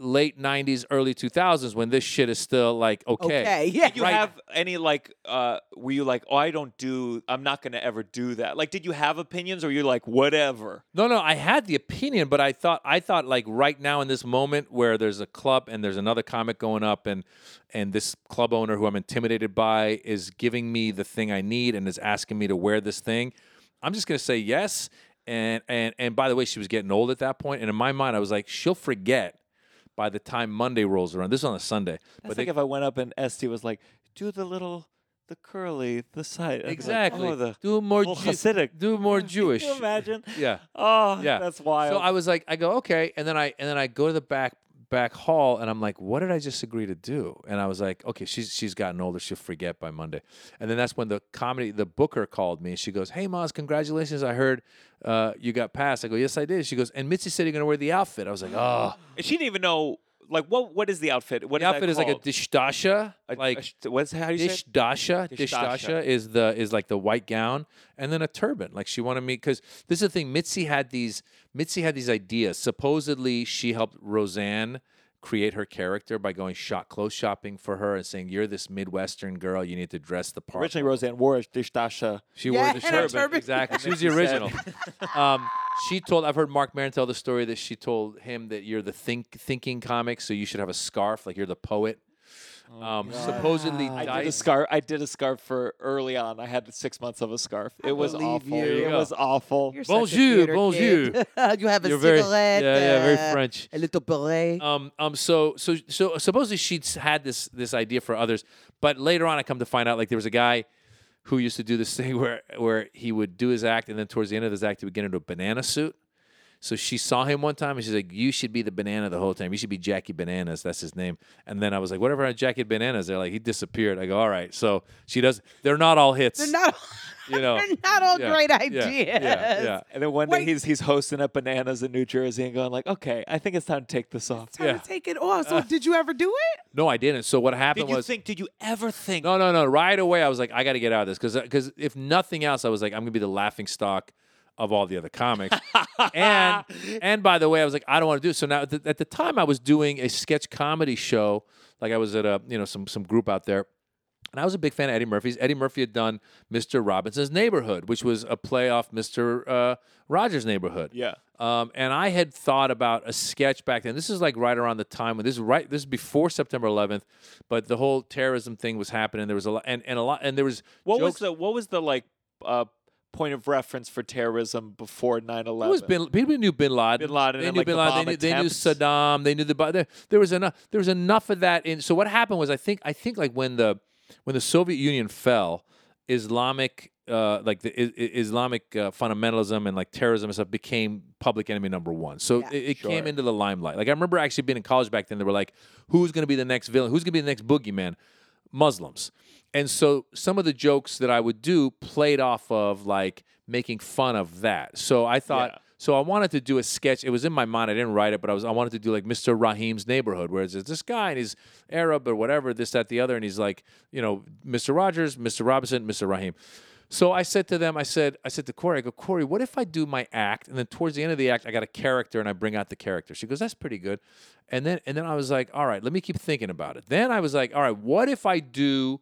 late '90s, early 2000s, when this shit is still like okay. okay, yeah. Did you Right. have any like? uh Were you like, oh, I don't do. I'm not going to ever do that. Like, did you have opinions, or you're like, whatever? No, no, I had the opinion, but I thought I thought like right now in this moment where there's a club and there's another comic going up and and this club owner who I'm intimidated by is giving me the thing I need and is asking me to wear this thing, I'm just gonna say yes. And and and by the way, she was getting old at that point, and in my mind, I was like, she'll forget by the time Monday rolls around. This is on a Sunday, That's but like they, if I went up and Estee was like, do the little, the curly, the side. I'd like, exactly oh, the do more Ju- Hasidic. do more Can Jewish. you imagine? Yeah. Oh, Yeah. that's wild. So I was like, I go okay, and then I and then I go to the back back hall, and I'm like, what did I just agree to do? And I was like, okay, she's she's gotten older, she'll forget by Monday. And then that's when the comedy, the booker called me, and she goes, hey Maz, congratulations, I heard uh, you got passed. I go, yes, I did. She goes, and Mitzi said you're gonna wear the outfit. I was like, oh, And she didn't even know. Like, what? What is the outfit? What the is outfit is like a dishdasha, A- like. a what's how do you say? it? Dishdasha, Dishdasha. dishdasha is the is like the white gown, and then a turban. Like she wanted me because this is the thing. Mitzi had these. Mitzi had these ideas. Supposedly, she helped Roseanne create her character by going shop clothes shopping for her and saying, "You're this Midwestern girl. You need to dress the part." Originally, Roseanne wore a dishdasha. She Yeah, wore the and a turban. turban. Exactly. She was the original. um, she told. I've heard Marc Maron tell the story that she told him that you're the think thinking comic, so you should have a scarf, like you're the poet. Um, supposedly, I did a Dice- scarf. I did a scarf for early on. I had six months of a scarf. It was believe awful. you. There you It go. was awful. You're such a Bonjour, theater bonjour. kid. you have a You're very- cigarette. yeah, yeah, very uh, French. A little beret. Um, um, so, so, so supposedly she'd had this this idea for others, but later on, I come to find out like there was a guy who used to do this thing where where he would do his act, and then towards the end of his act, he would get into a banana suit. So she saw him one time, and she's like, "You should be the banana the whole time. You should be Jackie Bananas. That's his name." And then I was like, "Whatever, on Jackie Bananas." They're like, "He disappeared." I go, "All right." So she does. They're not all hits. they're not. you know. they're not all Yeah, great yeah, ideas. Yeah, yeah. And then one day he's he's hosting at Bananas in New Jersey and going like, okay, I think it's time to take this off. It's Time Yeah. to take it off. Uh, So, did you ever do it? No, I didn't. So what happened Did you was think? Did you ever think? No, no, no. Right away, I was like, I got to get out of this because because if nothing else, I was like, I'm gonna be the laughing stock of all the other comics. and and by the way, I was like, I don't want to do it. So now at the, at the time, I was doing a sketch comedy show. Like I was at a you know some some group out there. And I was a big fan of Eddie Murphy's. Eddie Murphy had done Mr. Robinson's Neighborhood, which was a play off Mr. Uh, Rogers' Neighborhood. Yeah. Um, and I had thought about a sketch back then. This is like right around the time when this is right. This is before September 11th, but the whole terrorism thing was happening. There was a lot, and, and a lot, and there was What was the what was the like uh, point of reference for terrorism before 9/11? It was bin, people knew Bin Laden. Bin Laden They and, knew like, Bin the Laden. bomb They knew, they knew. Saddam. They knew the. There, there was enough. There was enough of that. In so what happened was I think I think like when the when the Soviet Union fell, Islamic uh, like the I- I- Islamic uh, fundamentalism and like terrorism and stuff became public enemy number one. So Yeah. it, it came into the limelight. Like I remember actually being in college back then. They were like, "Who's going to be the next villain? Who's going to be the next boogeyman?" Muslims. And so some of the jokes that I would do played off of like making fun of that. So I thought Yeah. so I wanted to do a sketch. It was in my mind. I didn't write it, but I was I wanted to do like Mr. Rahim's neighborhood, where it's this guy and he's Arab or whatever, this, that, the other, and he's like, you know, Mr. Rogers, Mr. Robinson, Mr. Rahim. So I said to them, I said, I said to Corey, I go, Corey, what if I do my act, and then towards the end of the act, I got a character, and I bring out the character. She goes, that's pretty good. And then, and then I was like, all right, let me keep thinking about it. Then I was like, all right, what if I do,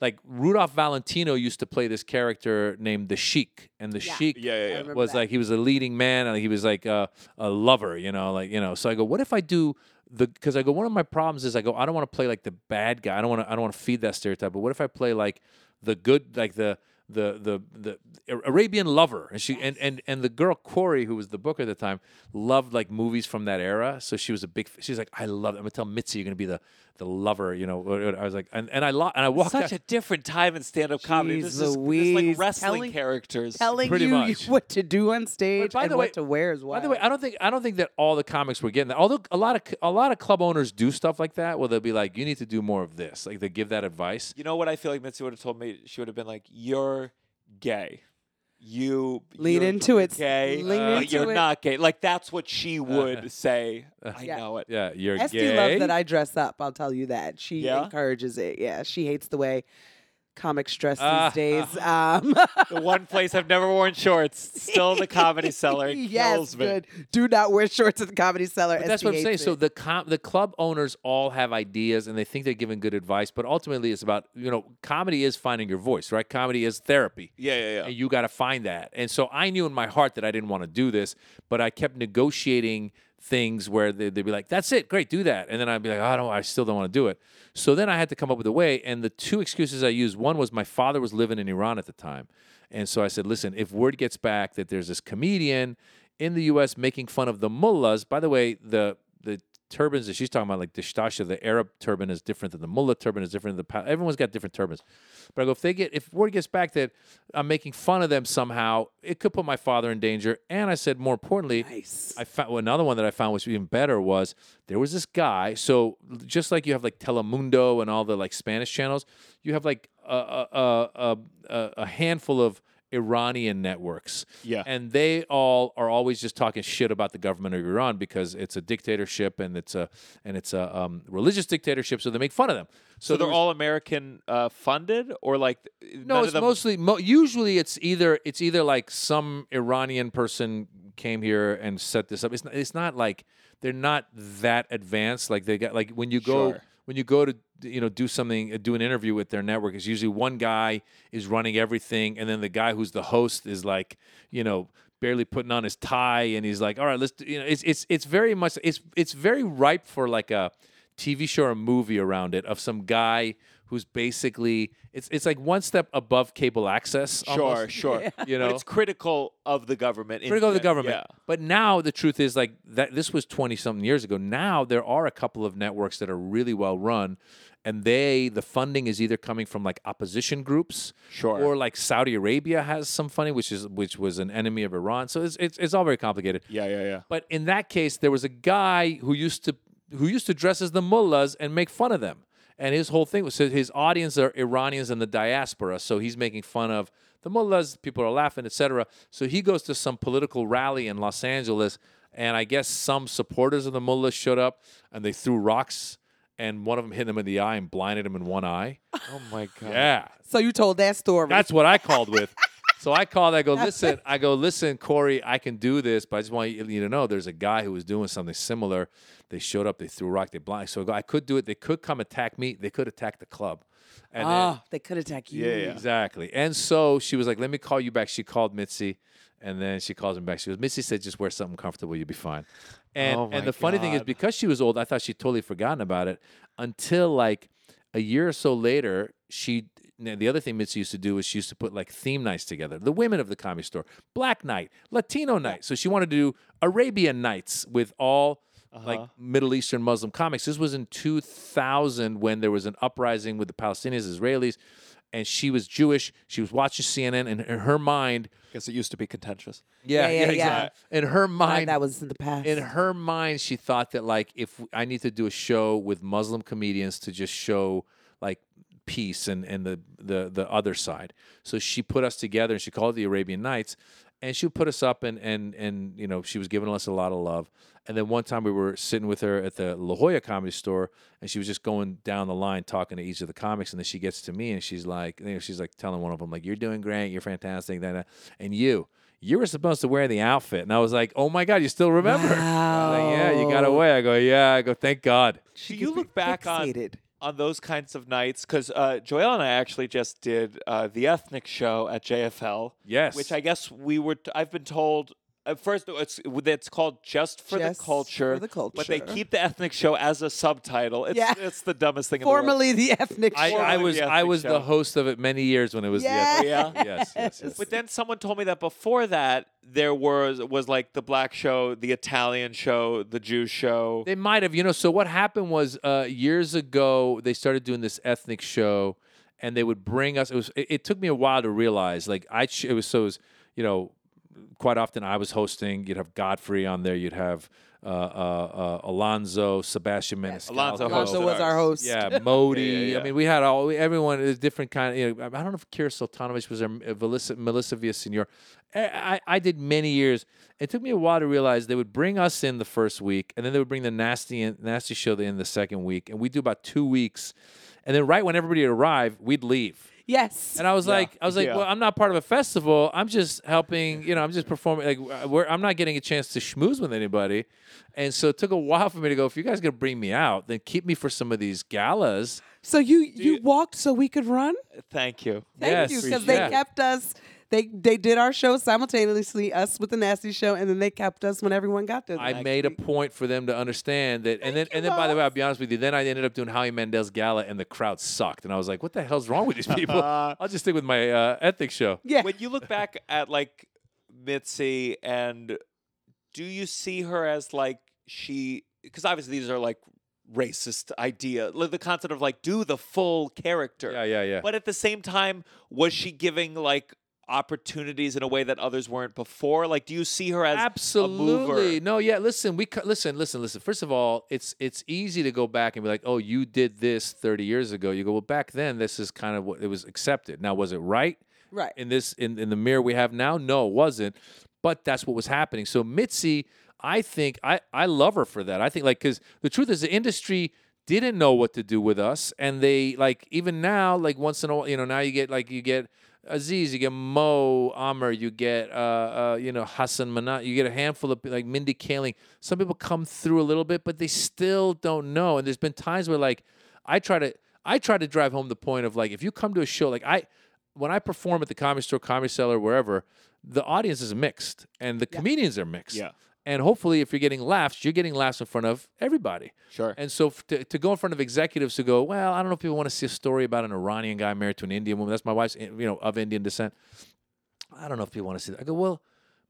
like Rudolph Valentino used to play this character named the Sheik, and the Yeah. Sheik Yeah, yeah, yeah. was that. like he was a leading man, and he was like a, a lover, you know, like you know. So I go, what if I do the? Because I go, one of my problems is I go, I don't want to play like the bad guy. I don't want to. I don't want to feed that stereotype. But what if I play like the good, like the the the the Arabian Lover, and she and and and the girl Corey, who was the booker at the time, loved like movies from that era. So she was a big. She's like, I love. It. I'm gonna tell Mitzi you're gonna be the the lover. You know, I was like, and and I lo- and I walked Such out- a different time in stand-up comedy. Jeez This is this is like wrestling Telling- characters. Telling Pretty you much. what to do on stage by and the what way- to wear as well. By the way, I don't think I don't think that all the comics were getting that. Although a lot of a lot of club owners do stuff like that, where they'll be like, "You need to do more of this." Like they give that advice. You know what I feel like Mitzi would have told me? She would have been like, "You're gay. You Lean into it. Gay, Lean but into you're it. not gay." Like that's what she uh, would uh, say. Uh, I Yeah. know it. Yeah, you're Estee gay. loves that I dress up. I'll tell you that. She Yeah? encourages it. Yeah, she hates the way comics dress Ah. these days. Um, The one place I've never worn shorts, still the comedy cellar. Yes, good. Do not wear shorts at the comedy cellar. But that's what I'm saying. hates So the com- the club owners all have ideas and they think they're giving good advice, but ultimately it's about you know comedy is finding your voice, right? Comedy is therapy. Yeah, yeah, yeah. and you got to find that. And so I knew in my heart that I didn't want to do this, but I kept negotiating things where they, they'd be like, "That's it, great, do that," and then I'd be like, "I don't, I still don't want to do it." So then I had to come up with a way. And the two excuses I used, one was my father was living in Iran at the time, and so I said, "Listen, if word gets back that there's this comedian in the U.S. making fun of the mullahs, by the way, the the turbans that she's talking about, like the shtasha, the Arab turban is different than the mullah turban is different than the everyone's got different turbans. But I go, if they get if word gets back that I'm making fun of them somehow, it could put my father in danger. And I said, more importantly, nice. I found well, another one that I found was even better was there was this guy. So just like you have like Telemundo and all the like Spanish channels, you have like a a a, a, a handful of Iranian networks. Yeah. And they all are always just talking shit about the government of Iran because it's a dictatorship and it's a and it's a um, religious dictatorship, so they make fun of them. So, there they're all American uh, funded, or like no, it's them- mostly mo- usually it's either it's either like some Iranian person came here and set this up. It's not, it's not like they're not that advanced. Like they got like when you go Sure. When you go to you know do something uh, do an interview with their network. It's usually one guy is running everything, and then the guy who's the host is like you know barely putting on his tie, and he's like, all right, let's do, you know it's it's it's very much it's it's very ripe for like a TV show or a movie around it of some guy who's basically it's it's like one step above cable access. Sure, almost, sure. You know, but it's critical of the government. critical of the government. Yeah. But now the truth is like that. This was twenty something years ago. Now there are a couple of networks that are really well run, and they the funding is either coming from like opposition groups, Sure. or like Saudi Arabia has some funding, which is which was an enemy of Iran. So it's it's, it's all very complicated. Yeah, yeah, yeah. But in that case, there was a guy who used to who used to dress as the mullahs and make fun of them. And his whole thing was so his audience are Iranians and the diaspora, so he's making fun of the mullahs. People are laughing, etc. So he goes to some political rally in Los Angeles, and I guess some supporters of the mullahs showed up and they threw rocks, and one of them hit him in the eye and blinded him in one eye. Oh my god. Yeah, so you told that story. that's what I called with. So I called. I go, listen. I go, listen, Corey. I can do this, but I just want you to know there's a guy who was doing something similar. They showed up. They threw a rock. They blind. So I go, I could do it. They could come attack me. They could attack the club. And then- oh, they could attack you. Yeah, yeah. exactly. And so she was like, let me call you back. She called Mitzi, and then she calls him back. She goes, Mitzi said, just wear something comfortable. You'll be fine. And Oh my and the funny thing is, because she was old, I thought she'd totally forgotten about it until like a year or so later. She now, the other thing Mitzi used to do is she used to put like theme nights together. The women of the comedy store, Black Night, Latino Night. So she wanted to do Arabian nights with all like uh-huh. Middle Eastern Muslim comics. This was in 2000 when there was an uprising with the Palestinians, Israelis, and she was Jewish. She was watching CNN, and in her mind, Guess it used to be contentious. yeah, yeah, yeah. exactly. In her God, mind, that was in the past. in her mind, she thought that like if I need to do a show with Muslim comedians to just show like peace and and the the the other side. So she put us together and she called it the Arabian Nights, and she would put us up and and and you know she was giving us a lot of love. And then one time we were sitting with her at the La Jolla Comedy Store, and she was just going down the line talking to each of the comics. And then she gets to me, and she's like, you know, she's like telling one of them like, "You're doing great, you're fantastic," that, that. and you. You were supposed to wear the outfit, and I was like, "Oh my god, you still remember?" I was like, yeah, you got away. I go, "Yeah." I go, "Thank God." Do you look back on Fixated. on those kinds of nights? Because uh, Joyelle and I actually just did uh, the ethnic show at JFL. Yes. Which I guess we were. T- I've been told first, it's it's called Just for Just the Culture. for the But they keep the ethnic show as a subtitle. It's, Yeah. it's the dumbest thing in the world. Formerly the ethnic I, show. I Formerly was the I was show. the host of it many years when it was Yes. the Yeah. ethnic- yes, yes, yes. But then someone told me that before that there was was like the black show, the Italian show, the Jew show. They might have, you know. So what happened was uh, years ago they started doing this ethnic show, and they would bring us. It was. It, it took me a while to realize. Like I, it was so. It was, you know, quite often I was hosting. You'd have Godfrey on there. You'd have uh, uh, uh, Alonzo, Sebastian Maniscalco. Alonzo Alonzo was our host. Yeah, Modi. Yeah, yeah, yeah. I mean, we had all everyone is different kind. Of, you know, I don't know if Kira Soltanovich was there. uh, Melissa, Melissa Villasenor. I, I, I did many years. It took me a while to realize they would bring us in the first week, and then they would bring the nasty in, nasty show in the second week, and we would do about two weeks, and then right when everybody arrived, we'd leave. Yes. And I was like, I was like, yeah. well, I'm not part of a festival. I'm just helping. You know, I'm just performing. Like, uh, we're, I'm not getting a chance to schmooze with anybody. And so it took a while for me to go. If you guys gonna bring me out, then keep me for some of these galas. so you you walked so we could run? Thank you. Thank Yes, you because appreciate they it. kept us. They they did our show simultaneously, us with the nasty show, and then they kept us when everyone got there. the I next made a point for them to understand that, and then Thank you, and then by the way, I'll be honest with you. Then I ended up doing Howie Mandel's gala, and the crowd sucked, and I was like, "What the hell's wrong with these people?" I'll just stick with my uh, ethics show. Yeah. When you look back at like Mitzi and do you see her as like she because obviously these are like racist idea like the concept of like do the full character Yeah, yeah, yeah. but at the same time was she giving like opportunities in a way that others weren't before like do you see her as a Absolutely. mover? No, yeah, listen, we listen, listen, listen. First of all, it's it's easy to go back and be like, "Oh, you did this 30 years ago." You go, "Well, back then this is kind of what it was accepted." Now, was it right? Right. In this in, in the mirror we have now? No, it wasn't. But that's what was happening. So Mitzi, I think I I love her for that. I think like cuz the truth is the industry didn't know what to do with us and they like even now like once in a while, you know, now you get like you get Aziz, you get Mo Amer, you get uh, uh, you know Hasan Minhaj, you get a handful of like Mindy Kaling. Some people come through a little bit, but they still don't know. And there's been times where like I try to I try to drive home the point of like if you come to a show like I when I perform at the comedy store, comedy cellar, wherever, the audience is mixed and the comedians are mixed. Yeah. And hopefully, if you're getting laughs, you're getting laughs in front of everybody. Sure. And so f- to, to go in front of executives who go, well, I don't know if people want to see a story about an Iranian guy married to an Indian woman. That's my wife's, eh, you know, of Indian descent. I don't know if people want to see that. I go, well,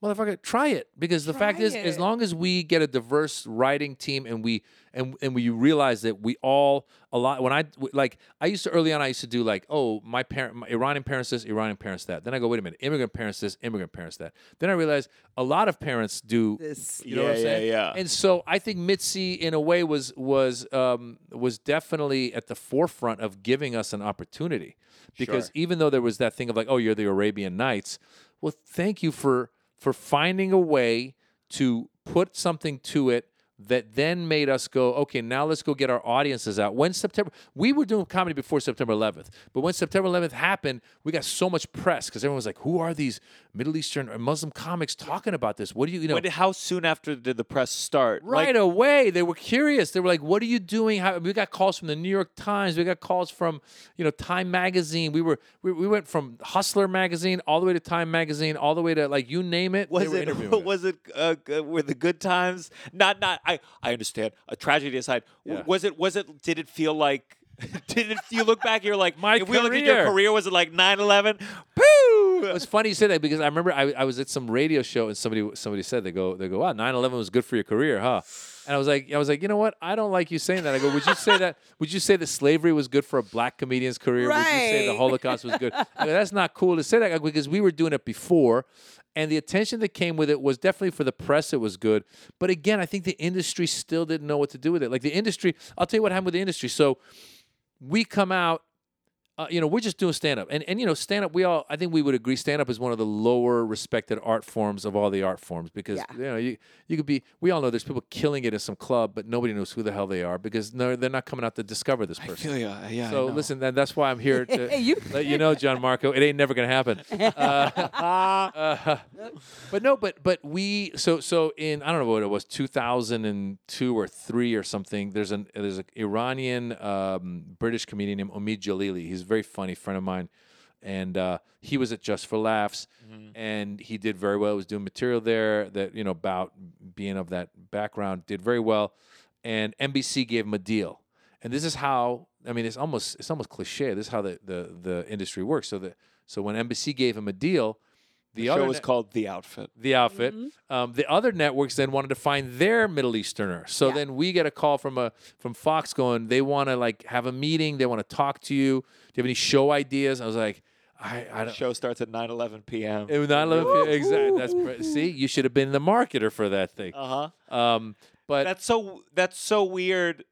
motherfucker, try it because the fact Try is, as long as we get a diverse writing team and we and and we realize that we all a lot. When I like, I used to early on, I used to do like, oh, my parent, my Iranian parents this, Iranian parents that. Then I go, wait a minute, immigrant parents this, immigrant parents that. Then I realized a lot of parents do This. you know what I'm Yeah, yeah, saying? yeah. And so I think Mitzi, in a way, was was um, was definitely at the forefront of giving us an opportunity, because Sure. even though there was that thing of like, oh, you're the Arabian Nights. Well, thank you for for finding a way to put something to it that then made us go, okay, now let's go get our audiences out. When September, we were doing comedy before September 11th, but when September 11th happened, we got so much press because everyone was like, who are these Middle Eastern or Muslim comics talking about this? What do you, you know? When how soon after did the press start Right Like, away, they were curious. They were like, "What are you doing?" How, we got calls from the New York Times. We got calls from, you know, Time Magazine. We were we, we went from Hustler Magazine all the way to Time Magazine, all the way to like you name it. they was were it interviewing was it uh, were the good times not not i i understand. A tragedy aside Yeah. was it was it did it feel like did it you look back you're like My if we look at your career. career was it like 9-11 poo It was funny you say that because I remember I, I was at some radio show and somebody somebody said they go they go wow 9/11 was good for your career huh? And I was like I was like you know what? I don't like you saying that. I go would you say that would you say that slavery was good for a black comedian's career? Right. would you say the Holocaust was good? I go, that's not cool to say that because we were doing it before and the attention that came with it was definitely for the press it was good. But again I think the industry still didn't know what to do with it. Like the industry I'll tell you what happened with the industry. So we come out uh, you know, we're just doing stand up. And, and, you know, stand up, we all, I think we would agree, stand up is one of the lower respected art forms of all the art forms because, Yeah. you know, you, you could be, we all know there's people killing it in some club, but nobody knows who the hell they are because no, they're not coming out to discover this person. you yeah So listen, that, that's why I'm here to Hey, you- let you know, Gianmarco, it ain't never gonna happen. Uh, uh, but no, but but we so so in I don't know what it was, 2002 or three or something. There's an there's an Iranian um, British comedian named Omid Djalili. He's a very funny friend of mine. and uh, he was at Just for Laughs, and he did very well. He was doing material there that you know about being of that background, did very well, and NBC gave him a deal. And this is how I mean, it's almost it's almost cliche. This is how the the, the industry works. So that so when NBC gave him a deal, the, The other show was net- called The Outfit. the outfit. Um, the other networks then wanted to find their Middle Easterner. So Yeah. then we get a call from a from Fox going, they want to like have a meeting. They want to talk to you. Do you have any show ideas? I was like, I, I The don't. show starts at 9 11 p.m. It was not exactly. That's pre- see, you should have been the marketer for that thing. Uh huh. Um, but That's so that's so weird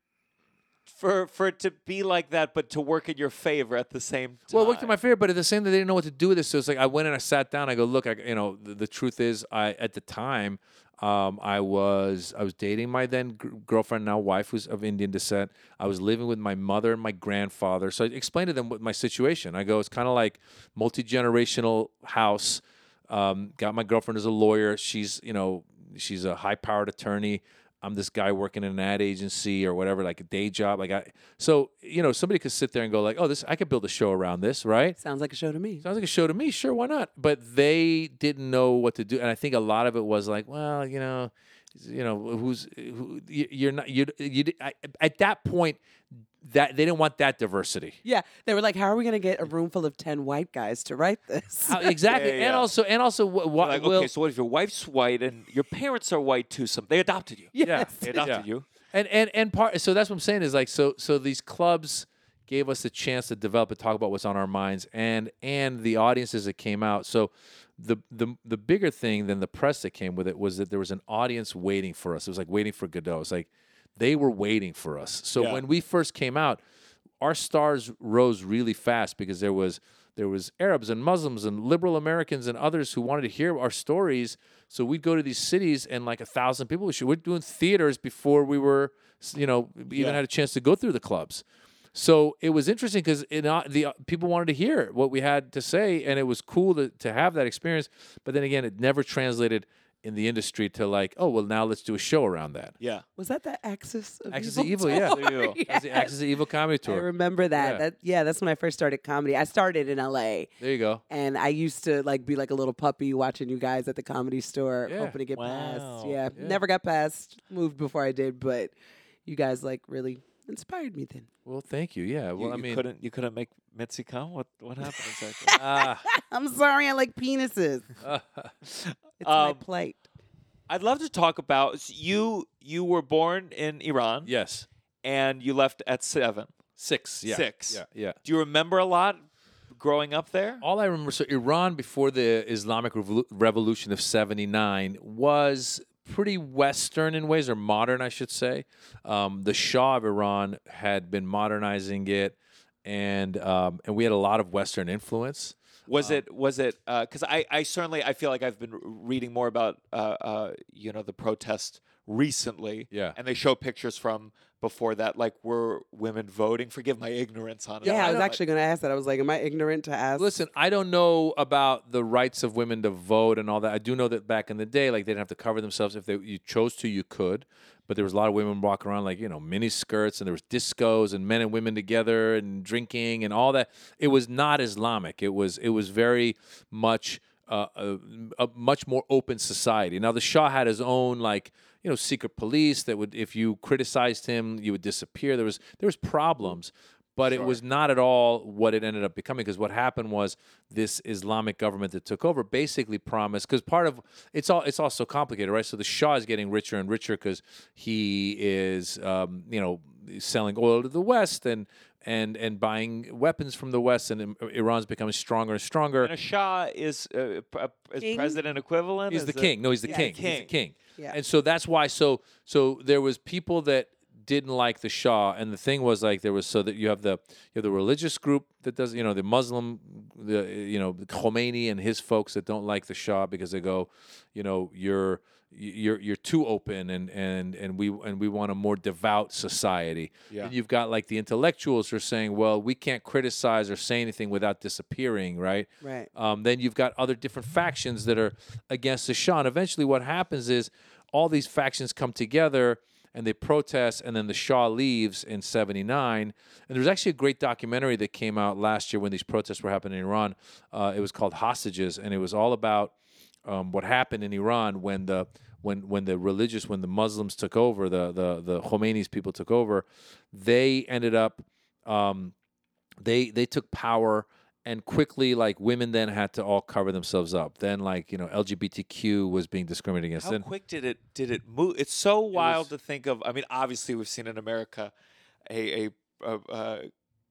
for for it to be like that, but to work in your favor at the same time. Well, it worked in my favor, but at the same time, they didn't know what to do with this. So it's like I went and I sat down. I go, look, I, you know, the, the truth is, I at the time, um, I was I was dating my then gr- girlfriend, now wife, who's of Indian descent. I was living with my mother and my grandfather. So I explained to them what my situation. I go, it's kind of like multi generational house. Um, got my girlfriend as a lawyer. She's you know she's a high powered attorney. I'm this guy working in an ad agency or whatever, like a day job. Like I, so you know, somebody could sit there and go like, "Oh, this I could build a show around this, right?" Sounds like a show to me. Sounds like a show to me. Sure, why not? But they didn't know what to do, and I think a lot of it was like, well, you know, you know, who's who, you- you're not you you I, at that point that they didn't want that diversity. Yeah, they were like, "How are we going to get a room full of ten white guys to write this?" How- exactly, Yeah, yeah, and yeah. also and also what, what like, will okay, so what if your wife's white and your parents are white too? Some they adopted you. yeah They adopted yeah. you. And and and part so that's what I'm saying is like so so these clubs gave us the chance to develop and talk about what's on our minds and and the audiences that came out. So the the the bigger thing than the press that came with it was that there was an audience waiting for us. It was like waiting for Godot. It's like they were waiting for us. So Yeah. when we first came out, our stars rose really fast because there was there was Arabs and Muslims and liberal Americans and others who wanted to hear our stories. So we'd go to these cities and like a thousand people. would show- We're doing theaters before we were, you know, even Yeah. had a chance to go through the clubs. So it was interesting because the uh, people wanted to hear what we had to say, and it was cool to, to have that experience. But then again, it never translated in the industry to like, oh well, now let's do a show around that. Yeah. was that the Axis of Axis Evil? of Evil, yeah. tour? There you go. That's the Axis of Evil comedy tour. I remember that. Yeah. That yeah, that's when I first started comedy. I started in LA. There you go. And I used to like be like a little puppy watching you guys at the comedy store, Yeah. hoping to get Wow. past. Yeah. Yeah. never got past. Moved before I did, but you guys like really inspired me then. Well, thank you. Yeah. You, Well, I you mean, couldn't you couldn't make Mitzi come? What what happened exactly? ah, I'm sorry, I like penises. It's my Um, plate. I'd love to talk about s- you. You were born in Iran, yes. and you left at seven. Six. Yeah. Six. Yeah. Yeah. Do you remember a lot growing up there? All I remember, so Iran before the Islamic Revolution of '79 was pretty Western in ways, or modern, I should say. Um, the Shah of Iran had been modernizing it, and um, and we had a lot of Western influence. Was it was it because I I certainly I feel like I've been reading more about uh, uh you know the protest recently. Yeah. And they show pictures from before that. Like were women voting? Forgive my ignorance on it. Yeah, I was don't- actually going to ask that. I was like, am I ignorant to ask? Listen, I don't know about the rights of women to vote and all that. I do know that back in the day, like they didn't have to cover themselves. If they, you chose to, you could. But there was a lot of women walking around like you know mini skirts, and there was discos and men and women together and drinking and all that. It was not Islamic. It was it was very much uh, a, a much more open society. Now the Shah had his own like you know secret police that would if you criticized him, you would disappear. There was there was problems but it was not at all what it ended up becoming because what happened was this Islamic government that took over basically promised because part of it's all it's all so complicated right so the Shah is getting richer and richer because he is um, you know selling oil to the West and and and buying weapons from the West and Iran's becoming stronger and stronger And a Shah is uh, p- uh, is King? president equivalent. He's Is the it- king. No, he's the Yeah, king. He's the king. king. Yeah. And so that's why. So so there was people that didn't like the Shah, and the thing was like there was so that you have the you have the religious group that does you know the Muslim the you know Khomeini and his folks that don't like the Shah because they go, you know you're you're you're too open and and and we and we want a more devout society. Yeah. And you've got like the intellectuals who are saying, well, we can't criticize or say anything without disappearing, right? Right. Um, then you've got other different factions that are against the Shah. And eventually, what happens is all these factions come together, and they protest, and then the Shah leaves in '79. And there was actually a great documentary that came out last year when these protests were happening in Iran. Uh, it was called Hostages, and it was all about um, what happened in Iran when the when when the religious when the Muslims took over the the the Khomeini's people took over, they ended up um, they they took power and quickly like women then had to all cover themselves up. Then like you know LGBTQ was being discriminated against. How Then quick did it did it move? It's so wild to think of. I mean, obviously we've seen in America a a, a, a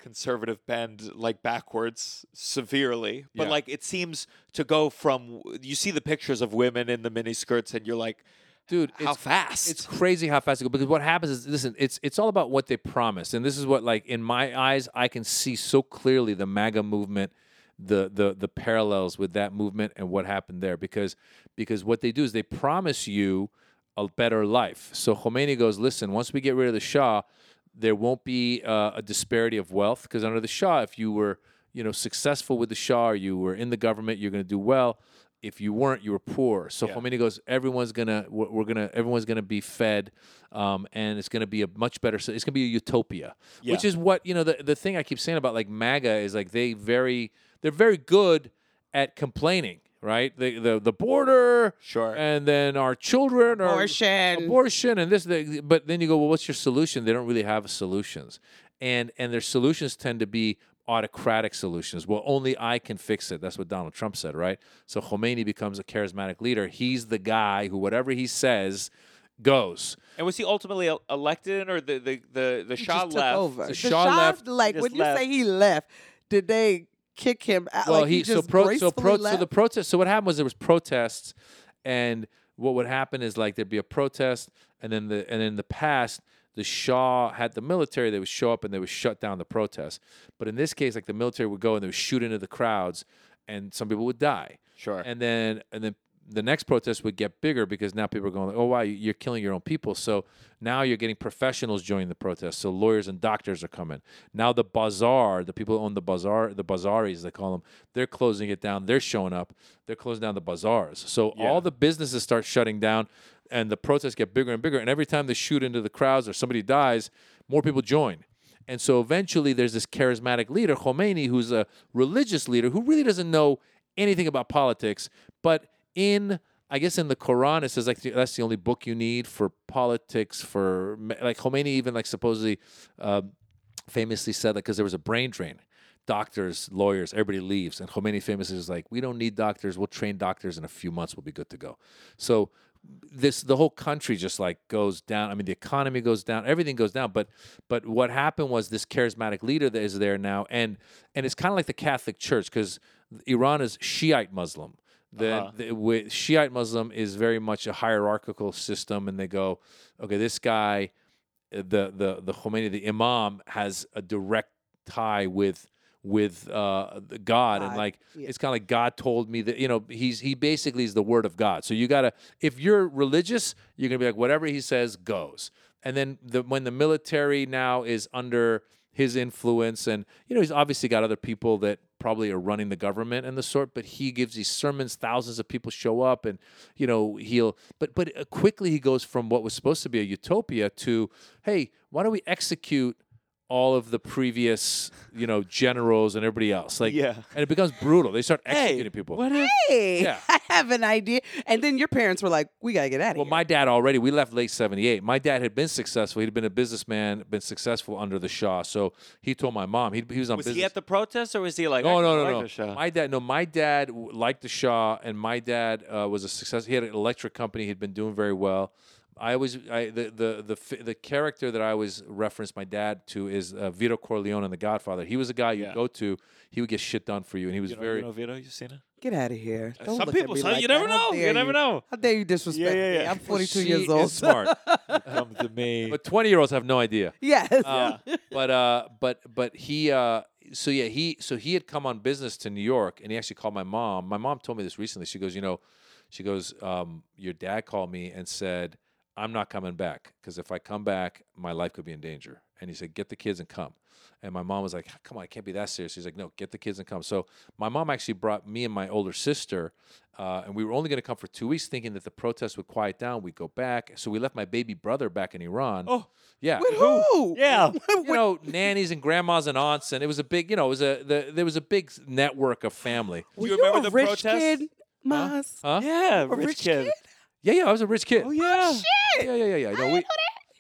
conservative bend like backwards severely, but Yeah. like it seems to go from you see the pictures of women in the miniskirts and you're like, dude, how it's fast? It's crazy how fast it goes because what happens is listen, it's it's all about what they promise, and this is what like in my eyes I can see so clearly the MAGA movement, the the the parallels with that movement and what happened there because because what they do is they promise you a better life. So Khomeini goes, listen, once we get rid of the Shah, there won't be uh, a disparity of wealth because under the Shah, if you were you know successful with the Shah, or you were in the government, you're going to do well. If you weren't, you were poor. So Yeah. Khomeini goes, everyone's gonna we're, we're gonna everyone's gonna be fed, um, and it's gonna be a much better. It's gonna be a utopia, which is what you know. The the thing I keep saying about like MAGA is like they very they're very good at complaining. Right, the the the border, Sure. and then our children are Abortion. abortion and this the, but then you go well what's your solution they don't really have solutions and and their solutions tend to be autocratic solutions well only i can fix it that's what donald trump said right so khomeini becomes a charismatic leader he's the guy who whatever he says goes and was he ultimately elected, or the the the, the He Shah left? over. The The Shah Shah left- Like just when you left. say he left, did they kick him out? well like he, so just pro so gracefully pro so the protest so what happened was there was protests and what would happen is like there'd be a protest and then the and in the past the Shah had the military they would show up and they would shut down the protest but in this case like the military would go and they would shoot into the crowds and some people would die Sure. and then and then the next protest would get bigger because now people are going like, oh wow you're killing your own people. So now you're getting professionals joining the protest. So lawyers and doctors are coming. Now the bazaar the people who own the bazaar the bazaris they call them they're closing it down. They're showing up. They're closing down the bazaars. So Yeah. all the businesses start shutting down and the protests get bigger and bigger. And every time they shoot into the crowds or somebody dies more people join. And so eventually there's this charismatic leader, Khomeini, who's a religious leader who really doesn't know anything about politics. But in, I guess in the Quran, it says like that's the only book you need for politics, for like Khomeini even like supposedly uh, famously said that because there was a brain drain. Doctors, lawyers, everybody leaves. And Khomeini famously is like, we don't need doctors. We'll train doctors in a few months. We'll be good to go. So this the whole country just like goes down. I mean, the economy goes down, everything goes down. But but what happened was this charismatic leader that is there now, and and it's kind of like the Catholic Church because Iran is Shiite Muslim. Then Uh-huh. the, with Shiite Muslim is very much a hierarchical system, and they go, okay, this guy, uh, the the the Khomeini, the Imam, has a direct tie with with uh, God, and like yeah. it's kind of like God told me that you know he's he basically is the word of God. So you gotta if you're religious, you're gonna be like whatever he says goes. And then the when the military now is under his influence, and you know he's obviously got other people that probably are running the government and the sort, but he gives these sermons, thousands of people show up, and you know he'll. But but uh, quickly he goes from what was supposed to be a utopia to hey, why don't we execute all of the previous you know generals and everybody else like Yeah. and it becomes brutal. They start hey, executing people. what if hey, Yeah. I have an idea. And then your parents were like, we got to get out of Well, here. my dad already, we left late 78. My dad had been successful. He'd been a businessman, been successful under the Shah. So he told my mom, he, he was on was business. he at the protest or was he like? no, I no, no, like no. the Shah? My dad, no, my dad w- liked the Shah, and my dad uh, was a success. He had an electric company. He'd been doing very well. I always, I, the, the, the, the character that I always reference my dad to is uh, Vito Corleone in The Godfather. He was a guy you'd Yeah. go to, he would get shit done for you, and he was you know, very, you know Vito, you seen it? Get out of here. Don't Some look people at me say like you never that. How know. You dare never know. How dare you disrespect Yeah, yeah, me? I'm 42 she years old. is smart. Come to me. but 20 year olds have no idea. yes. Uh, but uh, but but he uh, so yeah he so he had come on business to New York and he actually called my mom. My mom told me this recently. She goes, you know, she goes, um, your dad called me and said I'm not coming back because if I come back, my life could be in danger. and he said, "Get the kids and come." And my mom was like, "Come on, I can't be that serious." He's like, "No, get the kids and come." So my mom actually brought me and my older sister, uh, and we were only going to come for two weeks, thinking that the protests would quiet down. We'd go back. So we left my baby brother back in Iran. Oh. yeah. With who? Yeah. You know, nannies and grandmas and aunts, and it was a big, you know, it was a the, there was a big network of family. Were you you, remember a the rich protest? kid, Maz? Huh? Yeah, A rich, rich kid. kid? Yeah, yeah, I was a rich kid. Oh yeah. Yeah, yeah, yeah, yeah. No, we,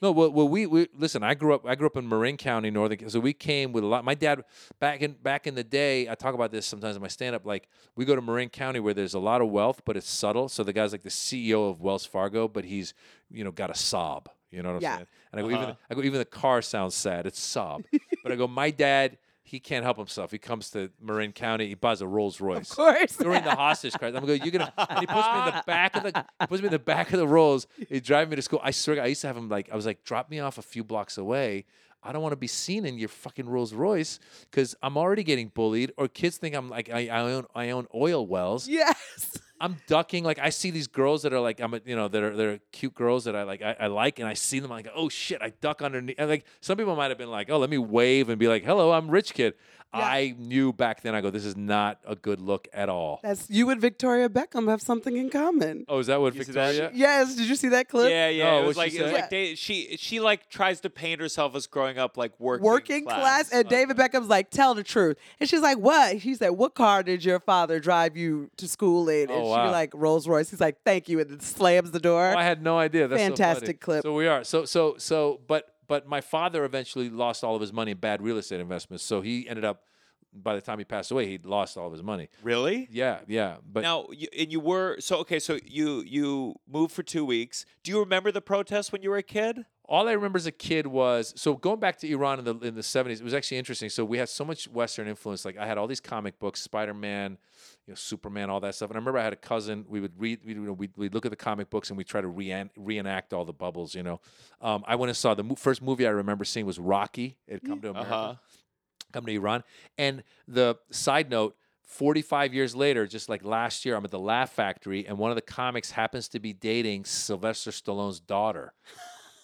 no, well, well, we, we listen. I grew up. I grew up in Marin County, Northern. So we came with a lot. My dad back in back in the day. I talk about this sometimes in my stand up. Like we go to Marin County where there's a lot of wealth, but it's subtle. So the guy's like the CEO of Wells Fargo, but he's you know got a Saab. You know what I'm Yeah. saying? And I go even Uh-huh. I go even the car sounds sad. It's sob. but I go my dad. He can't help himself. He comes to Marin County. He buys a Rolls Royce Of course. during the hostage crisis. I'm going, you're gonna. And he puts me in the back of the. He puts me in the back of the rolls. He drives me to school. I swear, I used to have him like. I was like, drop me off a few blocks away. I don't want to be seen in your fucking Rolls Royce because I'm already getting bullied, or kids think I'm like I, I own I own oil wells. yes. I'm ducking. Like I see these girls that are like I'm, a, you know, that are they're cute girls that I like. I, I like, and I see them. I'm like, oh shit, I duck underneath. And like some people might have been like, oh, let me wave and be like, hello, I'm rich kid. I knew back then. I go, this is not a good look at all. That's you and Victoria Beckham have something in common. Oh, is that what You see that? Victoria? Yes. Did you see that clip? Yeah, yeah. Oh, it was what'd like she it was say? like they, she she like tries to paint herself as growing up like working Working class, and uh, David Beckham's like, "Tell the truth," and she's like, "What?" He said, "What car did your father drive you to school in?" Oh, and Oh, she wow. like Rolls Royce. He's like, "Thank you," and then slams the door. Oh, I had no idea. That's so funny. Fantastic clip. So we are. So so so. But but my father eventually lost all of his money in bad real estate investments. So he ended up. By the time he passed away, he'd lost all of his money. Really? Yeah, yeah. But Now, you, and you were so okay. So you you moved for two weeks. Do you remember the protests when you were a kid? all I remember as a kid was so going back to Iran in the in the seventies. It was actually interesting. So we had so much Western influence. Like I had all these comic books, Spider Man, you know, Superman, all that stuff. And I remember I had a cousin. We would read, we would we'd, we'd look at the comic books and we try to reen- reenact all the bubbles. You know, um, I went and saw the mo- first movie I remember seeing was Rocky. It come to America, Uh-huh. come to Iran. And the side note. 45 years later, just like last year, I'm at the Laugh Factory, and one of the comics happens to be dating Sylvester Stallone's daughter.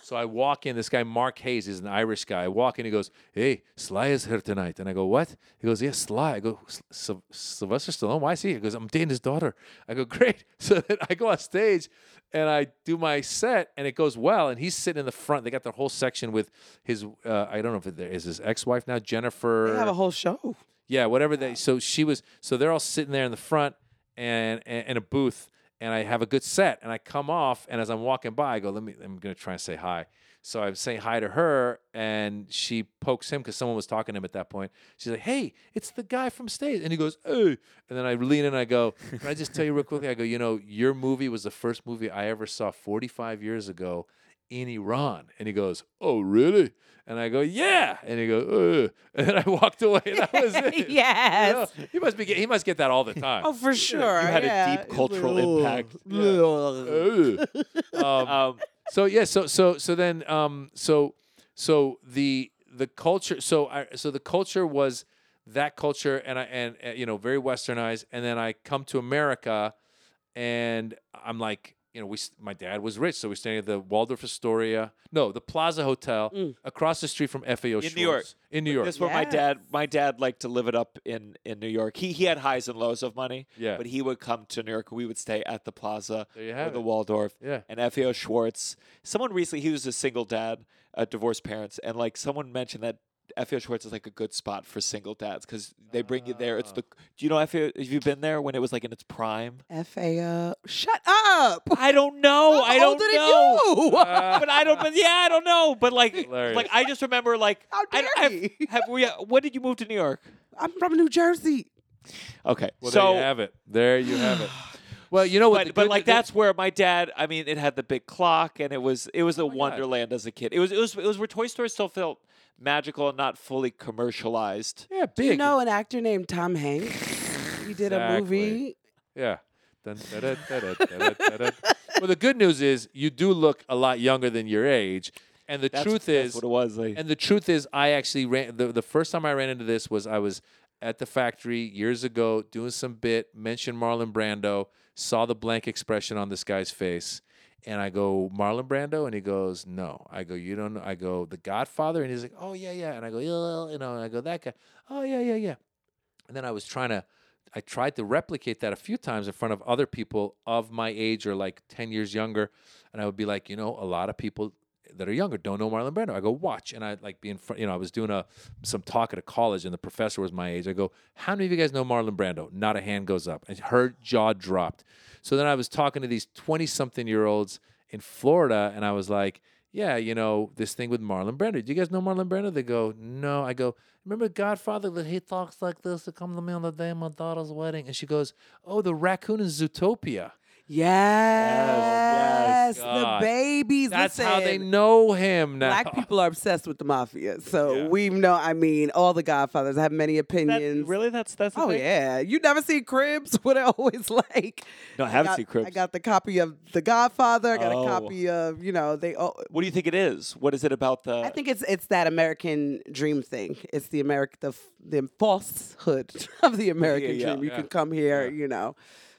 So I walk in. This guy Mark Hayes is an Irish guy. I walk in. He goes, "Hey, Sly is here tonight." And I go, "What?" He goes, "Yeah, Sly." I go, "Syl- "Sylvester Stallone? Why is he?" here?" He goes, "I'm dating his daughter." I go, "Great." So then I go on stage and I do my set, and it goes well. And he's sitting in the front. They got their whole section with his. Uh, I don't know if it is his ex-wife now, Jennifer. they have a whole show. Yeah, whatever they. So she was. So they're all sitting there in the front and, and in a booth, and I have a good set, and I come off, and as I'm walking by, I go, "Let me. I'm gonna try and say hi." So I'm saying hi to her, and she pokes him because someone was talking to him at that point. She's like, "Hey, it's the guy from stage," and he goes, "Hey," and then I lean in and I go, "Can I just tell you real quickly?" I go, "You know, your movie was the first movie I ever saw 45 years ago." In Iran, and he goes, "Oh, really?" And I go, "Yeah," and he goes, Ugh. and then I walked away. That was it. You yes. know, he must be. get- He must get that all the time. Oh, for sure. you had a deep cultural impact. Ugh. um, Um, so yeah. So so so then um so so the the culture. So I so the culture was that culture, and I and uh, you know very westernized. And then I come to America, and I'm like. You know, we my dad was rich, so we staying at the Waldorf Astoria, no, the Plaza Hotel, Mm. across the street from FAO In New York. Schwarz. in New York. That's where my dad my dad liked to live it up in in New York. He he had highs and lows of money. Yeah. But he would come to New York. We would stay at the Plaza or the it. Waldorf. Yeah. And FAO Schwarz. Someone recently he was a single dad, uh, divorced parents, and like someone mentioned that FAO Schwarz is like a good spot for single dads because they bring you there. It's Ah. the. Do you know FAO? Have you been there when it was like in its prime? FAO. Shut up. I don't know. I don't older than know. you. Uh, but I don't. But yeah, I don't know. But like, Hilarious. like I just remember like. How I, dare have, he? have we? When did you move to New York? I'm from New Jersey. Okay, well, so there you have it. There you have it. Well, you know what? but, the but good- like the- that's where my dad. I mean, it had the big clock, and it was it was a Oh God. wonderland as a kid. It was it was it was where Toy Story still felt magical and not fully commercialized. yeah, big. Do you know an actor named Tom Hanks? He did a movie. Yeah. Dun, da, da, da, da, da, da, da. well, the good news is you do look a lot younger than your age, and the That's, truth that's is, what it was. Like, and the truth is, I actually ran the the first time I ran into this was I was at the factory years ago doing some bit, mentioned Marlon Brando, saw the blank expression on this guy's face, And I go, Marlon Brando? And he goes, no. I go, you don't know. I go, The Godfather? And he's like, oh, yeah, yeah. And I go, you know, and I go, that guy. Oh, yeah, yeah, yeah. And then I was trying to, I tried to replicate that a few times in front of other people of my age or like 10 years younger. And I would be like, you know, a lot of people that are younger don't know Marlon Brando. I go, watch. And I'd like be in front, you know, I was doing a some talk at a college and the professor was my age. I go, how many of you guys know Marlon Brando? Not a hand goes up. And her jaw dropped. So then I was talking to these 20 something year olds in Florida and I was like, yeah, you know, this thing with Marlon Brando. Do you guys know Marlon Brando? They go, no. I go, remember Godfather that he talks like this to come to me on the day of my daughter's wedding? And she goes, oh, the raccoon in Zootopia. Yes, the babies. That's how they know him now. Black people are obsessed with the mafia, so Yeah. we know. I mean, all the Godfathers have many That, opinions. really, that's that's. Oh thing? yeah, you never see Cribs? What I always like. No, I haven't got, seen Cribs. I got the copy of The Godfather. I got Oh. a copy of you know they. Oh, What do you think it is? What is it about the? I think it's it's that American dream thing. It's the American the the falsehood of the American yeah, dream. You yeah. can come here, Yeah. you know.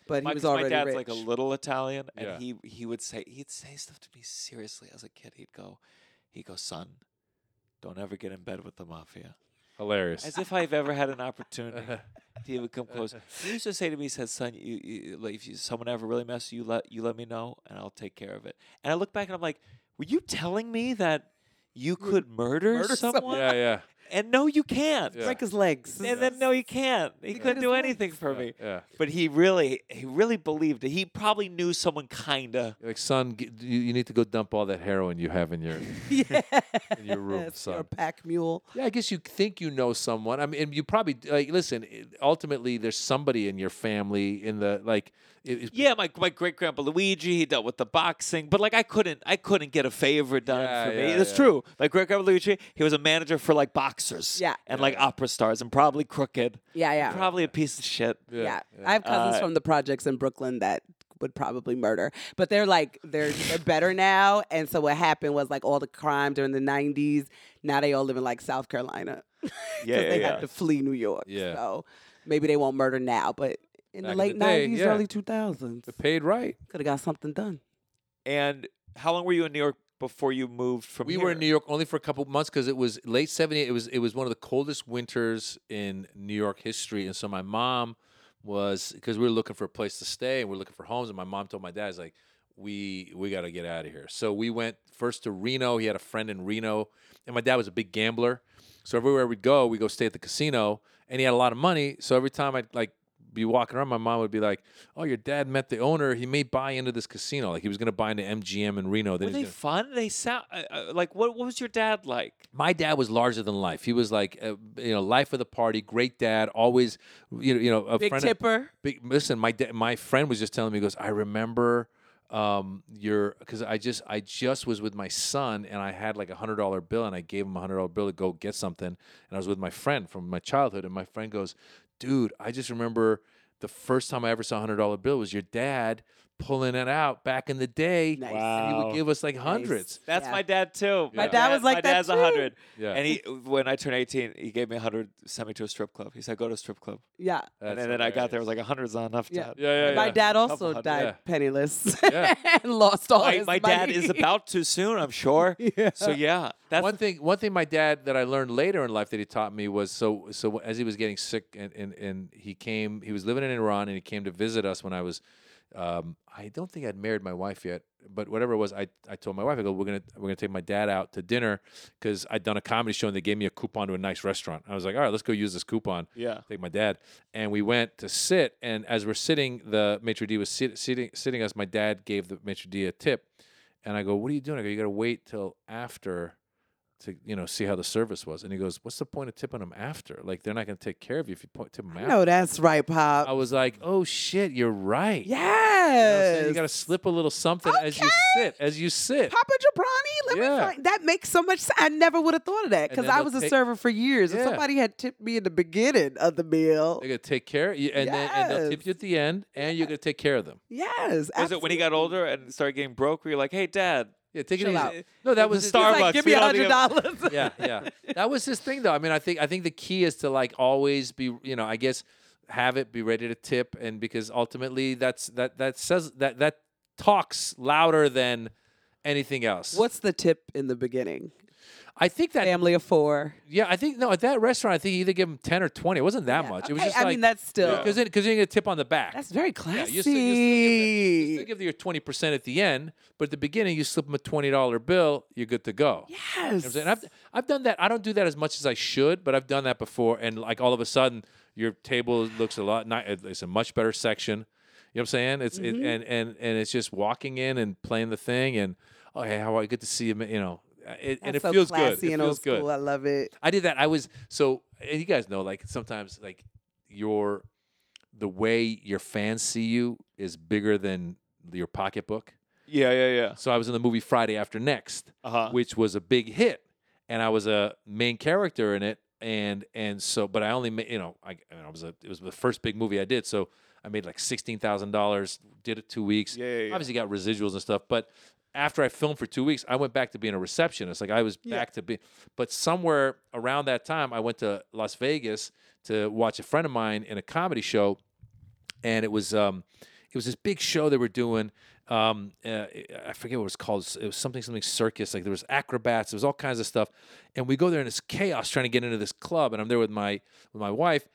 But he my, was 'cause my dad's rich. like a little Italian, and Yeah. he he would say he'd say stuff to me seriously as a kid. He'd go, he'd go, son, don't ever get in bed with the mafia. Hilarious. As if I've ever had an opportunity to even come close. He used to say to me, he said, son, you, you like if you, someone ever really messes you, let you let me know, and I'll take care of it. And I look back and I'm like, were you telling me that you could murder, murder someone? someone? yeah, yeah. And no, you can't. Yeah. break his legs. And then no, you can't. He cut couldn't his do legs. anything for yeah, me. Yeah. But he really, he really believed it. He probably knew someone kinda. Like, son, g- you, you need to go dump all that heroin you have in your yeah, in your room, Yes, you're son. pack mule. Yeah, I guess you think you know someone. I mean, and you probably like listen. Ultimately, there's somebody in your family in the like. It, it- Yeah, my my great grandpa Luigi, he dealt with the boxing, but like I couldn't, I couldn't get a favor done Yeah, for me. yeah, It's yeah. true. My great grandpa Luigi, he was a manager for like boxers, Yeah. and like opera stars, and probably crooked, Yeah, yeah, probably a piece of shit. yeah. I have cousins Uh, from the projects in Brooklyn that would probably murder, but they're like they're they're better now. And so what happened was like all the crime during the '90s. Now they all live in like South Carolina. Yeah, yeah, they yeah. had to flee New York. Yeah. So maybe they won't murder now, but in Back the in late the day, '90s, yeah. early 2000s, It paid right. could have got something done. And how long were you in New York before you moved from? We here? were in New York only for a couple months because it was late '78. It was it was one of the coldest winters in New York history, and so my mom was because we were looking for a place to stay and we are looking for homes, and my mom told my dad, "Is like, we we got to get out of here." So we went first to Reno. He had a friend in Reno, and my dad was a big gambler, so everywhere we'd go, we go stay at the casino, and he had a lot of money. So every time I'd like be walking around, my mom would be like, "Oh, your dad met the owner. He may buy into this casino. Like he was going to buy into MGM in Reno. Then Were they gonna- fun? They sound uh, uh, like what? What was your dad like? my dad was larger than life. He was like, uh, you know, life of the party, great dad, always, you know, you know, a Big friend. of- tipper. big, listen, my da- my friend was just telling me, he goes, I remember um your because I just I just was with my son and I had like a hundred dollar bill and I gave him a hundred dollar bill to go get something and I was with my friend from my childhood and my friend goes, dude, I just remember the first time I ever saw a hundred dollar bill was your dad pulling it out back in the day. Nice. And he would give us like hundreds. That's Yeah. my dad too. My dad was like my that dad's a too. hundred. Yeah. And he, when I turned eighteen, he gave me a hundred, sent me to a strip club. He said, "Go to a strip club." Yeah. and That's then I got there, it was like a hundred's not enough, Yeah. Dad. Yeah, yeah, My yeah. dad also hundred. died Yeah. penniless Yeah. and lost all My, his my dad money. is about to soon, I'm sure. Yeah. So yeah, that's one thing one thing my dad that I learned later in life that he taught me was so so as he was getting sick and and, and he came he was living in Iran and he came to visit us when I was um, I don't think I'd married my wife yet but whatever it was I, I told my wife I go we're gonna we're gonna take my dad out to dinner because I'd done a comedy show and they gave me a coupon to a nice restaurant I was like all right let's go use this coupon yeah. take my dad, and we went to sit. And as we're sitting, the maitre d was sit, sitting sitting us. My dad gave the maitre d a tip, and I go, "What are you doing?" I go, "You got to wait till after." To you know, see how the service was, and he goes, "What's the point of tipping them after? Like they're not going to take care of you if you po- tip them after." No, that's right, Pop. I was like, "Oh shit, you're right." You, know what yes. you got to slip a little something as you sit, as you sit. Papa Jobrani, let Yeah. me find that makes so much sense. I never would have thought of that because I they'll was a take- server for years. If Yeah. somebody had tipped me in the beginning of the meal, They're going to take care, of you, and then and they'll tip you at the end, and you're going to take care of them. yes. Was it when he got older and started getting broke? Were you like, "Hey, Dad, Yeah, take it Chill easy. out. No, that was Starbucks. like, give me a hundred dollars. yeah, yeah. That was his thing, though. I mean, I think I think the key is to like always be, you know, I guess have it be ready to tip, and because ultimately that's that that says that that talks louder than anything else. What's the tip in the beginning? I think that Family of four. yeah, I think no at that restaurant I think you either give them ten or twenty. It wasn't that Yeah, much. It was okay, just I like mean, that's still because because you get a tip on the back. that's very Yeah, classy. you still- you still give, you still give your twenty percent at the end, but at the beginning you slip them a twenty dollar bill, you're good to go. You know yes. saying? I've I've done that. I don't do that as much as I should, but I've done that before. And like all of a sudden, your table looks a lot. Ni- it's a much better section. You know what I'm saying? It's Mm-hmm. and and and it's just walking in and playing the thing and oh hey how are you? Good to see you. You know, it, and it so feels good. It feels good. school. I love it. I did that. I was so, and you guys know, like sometimes, like your the way your fans see you is bigger than your pocketbook. Yeah, yeah, yeah. So I was in the movie Friday After Next, Uh-huh. which was a big hit, and I was a main character in it. And and so, but I only made, you know, I, I, mean, I was a, it was the first big movie I did, so I made like sixteen thousand dollars. Did it two weeks. Yeah, yeah, yeah. Obviously got residuals and stuff, but after I filmed for two weeks, I went back to being a receptionist. Like I was back to be, but somewhere around that time, I went to Las Vegas to watch a friend of mine in a comedy show, and it was um, it was this big show they were doing. Um, uh, I forget what it was called. It was something something circus. Like there was acrobats. There was all kinds of stuff, and we go there and it's chaos trying to get into this club. And I'm there with my with my wife,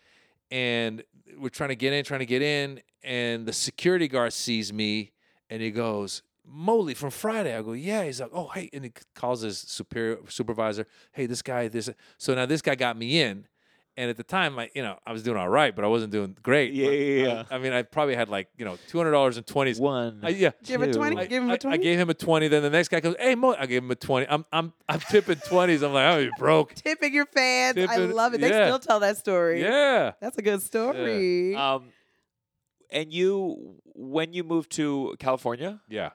and we're trying to get in, trying to get in, and the security guard sees me, and he goes. Moley from Friday. I go, yeah. He's like, oh, hey. And he calls his superior supervisor, hey, this guy, this. So now this guy got me in. And at the time, I, you know, I was doing all right, but I wasn't doing great. Yeah, But yeah, I- I, mean, I probably had like, you know, two hundred dollars in twenties. One. I, yeah. Give it two. 20? I, Give him a I- I 20? I, gave him a twenty. Then the next guy goes, "Hey, Mo," I gave him a twenty. I'm I'm I'm tipping twenties. I'm like, oh, you broke. Tipping your fans. I love it. They yeah. still tell that story. Yeah. That's a good story. Um, and you, when you moved to California, Yeah.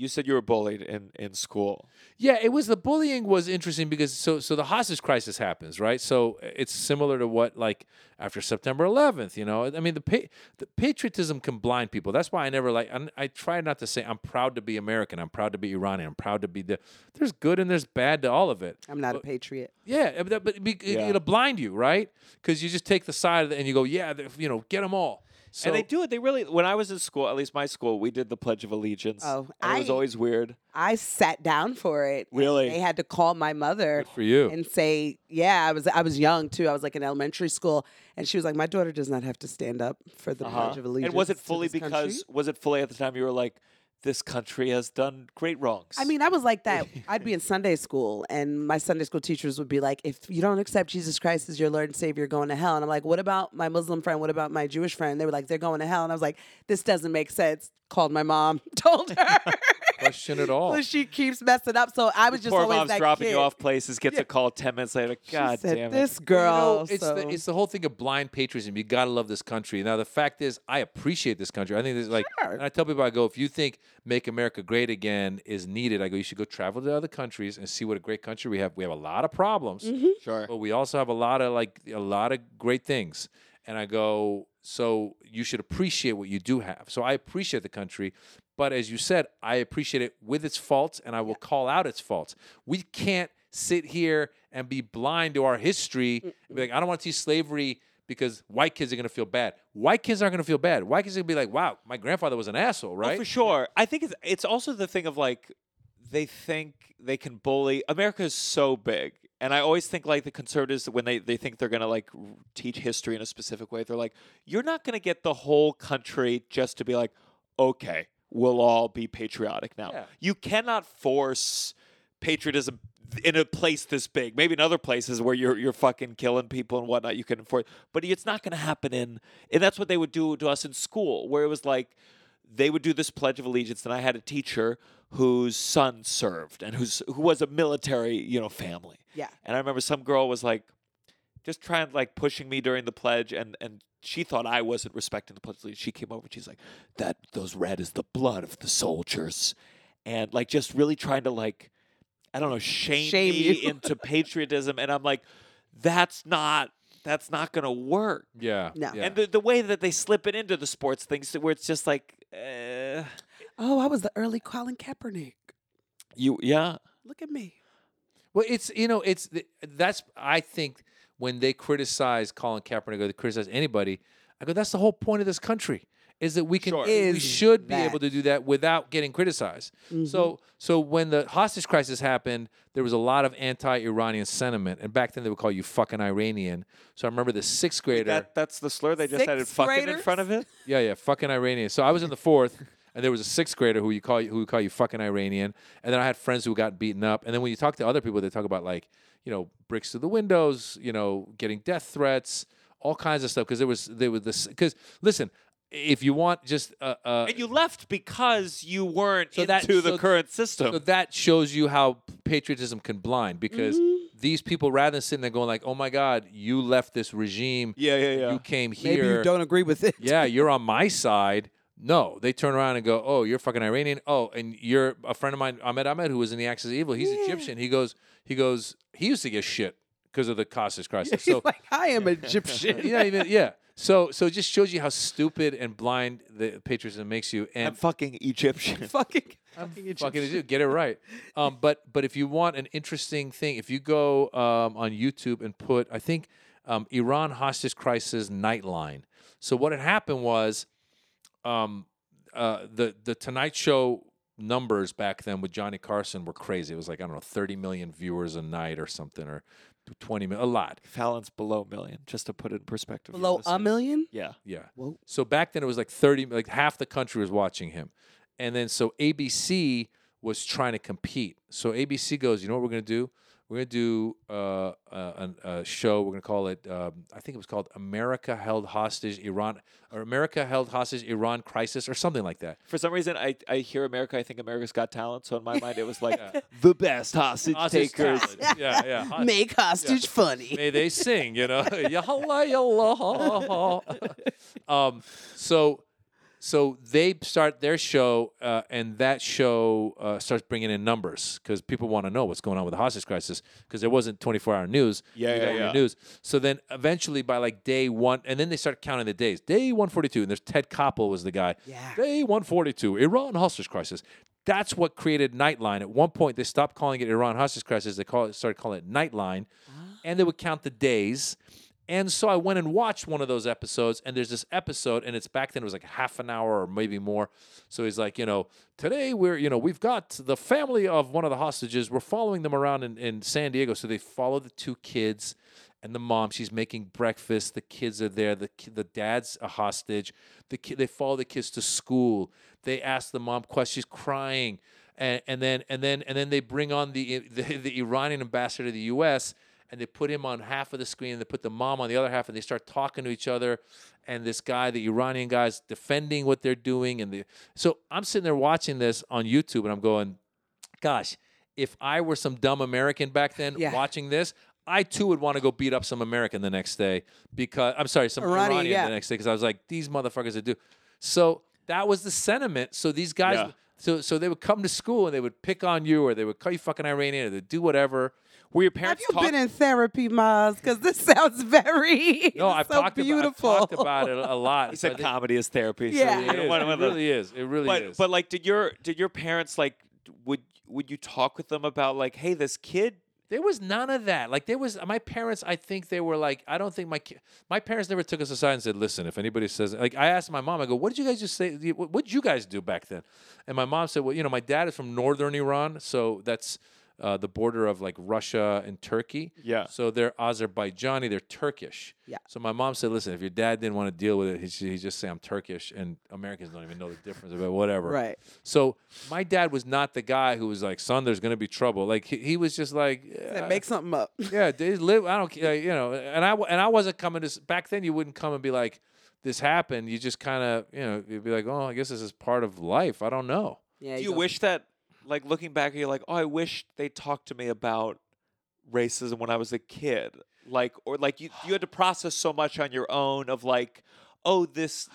You said you were bullied in in school. Yeah, it was the bullying was interesting because so so the hostage crisis happens, right? So it's similar to what like after September 11th, you know. I mean, the pa- the patriotism can blind people. That's why I never like I, I try not to say I'm proud to be American, I'm proud to be Iranian, I'm proud to be the There's good and there's bad to all of it. I'm not a patriot. Yeah, but, but it, be- it- Yeah. it'll blind you, right? Because you just take the side of it and you go, yeah, you know, get them all. So and they do it. They really. When I was in school, at least my school, we did the Pledge of Allegiance. Oh, and it was always weird. I sat down for it. Really? They had to call my mother good for you. and say, "Yeah, I was I was young too. I was like in elementary school." And she was like, "My daughter does not have to stand up for the Uh-huh. Pledge of Allegiance." And was it fully this country." because? Was it fully at the time you were like, this country has done great wrongs? I mean, I was like that. I'd be in Sunday school, and my Sunday school teachers would be like, "If you don't accept Jesus Christ as your Lord and Savior, you're going to hell." And I'm like, "What about my Muslim friend? What about my Jewish friend?" They were like, "They're going to hell." And I was like, "This doesn't make sense." Called my mom, told her. Question at all. so she keeps messing up. So I was just Poor always mom's that dropping kid. you off places, gets Yeah. a call ten minutes later. She God said, damn it! This You girl. know, it's so- the it's the whole thing of blind patriotism. You gotta love this country. Now the fact is, I appreciate this country. I think this is like, Sure. and I tell people, I go, if you think "Make America Great Again" is needed, I go, you should go travel to other countries and see what a great country we have. We have a lot of problems, Mm-hmm. Sure. but we also have a lot of like a lot of great things. And I go, so you should appreciate what you do have. So I appreciate the country, but as you said, I appreciate it with its faults, and I will call out its faults. We can't sit here and be blind to our history. and be like, I don't want to teach slavery because white kids are going to feel bad. White kids aren't going to feel bad. White kids are going to be like, wow, my grandfather was an asshole, Oh, right? for sure. I think it's it's also the thing of like they think they can bully. America is so big. And I always think like the conservatives when they, they think they're gonna like teach history in a specific way, they're like, you're not gonna get the whole country just to be like, okay, we'll all be patriotic now. Yeah. You cannot force patriotism in a place this big. Maybe in other places where you're you're fucking killing people and whatnot, you can enforce. But it's not going to happen in. And that's what they would do to us in school, where it was like they would do this Pledge of Allegiance, and I had a teacher whose son served and who's who was a military, you know, family. Yeah. And I remember some girl was like, just trying like pushing me during the pledge, and and she thought I wasn't respecting the pledge. She came over and she's like, "That those red is the blood of the soldiers," and like just really trying to like, I don't know, shame, Shame me you. into patriotism, and I'm like, that's not that's not gonna work. yeah. No. yeah. And the the way that they slip it into the sports things, where it's just like, uh, Oh, I was the early Colin Kaepernick. you yeah. Look at me. Well, it's you know, it's the, that's I think when they criticize Colin Kaepernick or they criticize anybody, I go, that's the whole point of this country. is that we can Sure. we should be that. able to do that without getting criticized. So so when the hostage crisis happened, there was a lot of anti-Iranian sentiment, and back then they would call you fucking Iranian. So I remember the sixth grader. That that's the slur they just added Sixth fucking in front of it. Yeah, yeah, fucking Iranian. So I was in the fourth, and there was a sixth grader who you call who would call you fucking Iranian, and then I had friends who got beaten up, and then when you talk to other people, they talk about like you know bricks to the windows, you know, getting death threats, all kinds of stuff because there was there was this because listen. If you want just uh, uh, And you left because you weren't So into that- the so- current system. so that shows you how patriotism can blind because Mm-hmm. these people rather than sitting there going like, "Oh my God, you left this regime, yeah, yeah, yeah. you came here, Maybe you don't agree with it. yeah, you're on my side. No, they turn around and go, "Oh, you're fucking Iranian. Oh, and you're a friend of mine, Ahmed Ahmed, who was in the Axis of Evil. He's Egyptian. He goes, he goes, he used to get shit because of the hostage crisis. He's So like, I am Egyptian. yeah, even yeah. So so it just shows you how stupid and blind the patriotism makes you. I'm And fucking Egyptian. fucking, I'm fucking fucking Egyptian. get it right. Um, but but if you want an interesting thing, if you go um, on YouTube and put, I think um, Iran hostage crisis nightline. So what had happened was, um, uh, the the Tonight Show numbers back then with Johnny Carson were crazy. It was like I don't know, thirty million viewers a night or something, or twenty million, a lot. Fallon's below a million, just to put it in perspective. Below a million? Yeah. Yeah. Whoa. So back then it was like 30, like half the country was watching him. And then so ABC was trying to compete. So ABC goes, you know what we're going to do? We're going to do uh, a, a, a show. We're going to call it, um, I think it was called America Held Hostage Iran, or America Held Hostage Iran Crisis, or something like that. For some reason, I, I hear America. I think America's Got Talent. So in my mind, it was like the best hostage, Hostage takers. talent. yeah, yeah. hos- Make hostage funny. May they sing, you know. Yalla, yalla. um, so, so they start their show, uh, and that show uh, starts bringing in numbers because people want to know what's going on with the hostage crisis because there wasn't 24 hour news. Yeah, You yeah, yeah. News. So then eventually by like day one, and then they start counting the days. Day 142, and there's Ted Koppel was the guy. Yeah. Day 142, Iran hostage crisis. That's what created Nightline. At one point, they stopped calling it Iran hostage crisis. They call it, started calling it Nightline, and they would count the days. And so I went and watched one of those episodes, and there's this episode, and it's back then it was like half an hour or maybe more. So he's like, you know, today we're, you know, we've got the family of one of the hostages. We're following them around in, in San Diego. So they follow the two kids and the mom. She's making breakfast. The kids are there. The the dad's a hostage. The ki- they follow the kids to school. They ask the mom questions. She's crying, and, and then and then and then they bring on the, the the Iranian ambassador to the U.S. and they put him on half of the screen. and They put the mom on the other half, and they start talking to each other. And this guy, the Iranian guy's defending what they're doing, and the so I'm sitting there watching this on YouTube, and I'm going, gosh, if I were some dumb American back then Yeah. watching this, I too would want to go beat up some American the next day because I'm sorry, some Iranian, Iranian, yeah. the next day because I was like, these motherfuckers are do. So that was the sentiment. So these guys, Yeah. so so they would come to school and they would pick on you or they would call you fucking Iranian or they'd do whatever. Were your Have you talk- been in therapy, Maz? Because this sounds very No, I've so talked beautiful. about I've talked about it a lot. He I said think- comedy is therapy. Yeah. you It, know, is. one- It one of the- really is. It really but is. but like, did your did your parents like would would you talk with them about like, hey, this kid? There was none of that. Like there was my parents. I think they were like. I don't think my ki- my parents never took us aside and said, "Listen, if anybody says like," I asked my mom. I go, "What did you guys just say? What what did you guys do back then?" And my mom said, "Well, you know, my dad is from northern Iran, so that's uh, the border of like Russia and Turkey. Yeah. So they're Azerbaijani. They're Turkish. Yeah. So my mom said, "Listen, if your dad didn't want to deal with it, he should he just say I'm Turkish, and Americans don't even know the difference about whatever." Right. So my dad was not the guy who was like, "Son, there's going to be trouble." Like he, he was just like, Yeah, "Uh, Make something up. yeah, they live. I don't, care, you know. And I and I wasn't coming to s- back then. You wouldn't come and be like, "This happened." You just kind of, you know, you'd be like, "Oh, I guess this is part of life." I don't know. Yeah. Do you go- wish that, like, looking back, you're like, oh, I wish they talked to me about racism when I was a kid, like, or like you you had to process so much on your own of like, oh, this.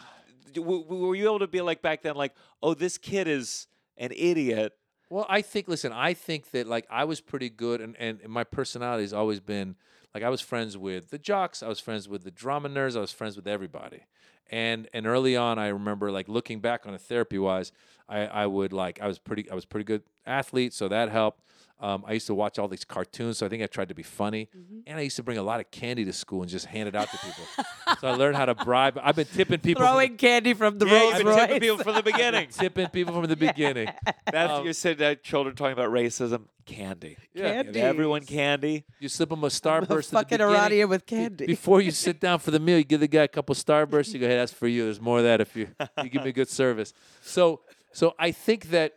w- Were you able to be like back then, like, oh, this kid is an idiot? Well, I think. Listen, I think that like I was pretty good, and and my personality has always been like I was friends with the jocks, I was friends with the drama nerds, I was friends with everybody. And and early on, I remember like looking back on it therapy wise, I I would like I was pretty I was pretty good athlete, so that helped. Um, I used to watch all these cartoons, so I think I tried to be funny. Mm-hmm. And I used to bring a lot of candy to school and just hand it out to people. so I learned how to bribe. I've been tipping people. from the- Throwing candy from the Yeah, Rolls you've been Royce. tipping people from the beginning. tipping people from the beginning. That's Um, you said that children talking about racism. Candy. Yeah. Give everyone candy. You slip them a starburst. at fucking the beginning. Aradia with candy. Before you sit down for the meal, you give the guy a couple starbursts. You go, "Hey, that's for you. There's more of that if you you give me good service." So, so I think that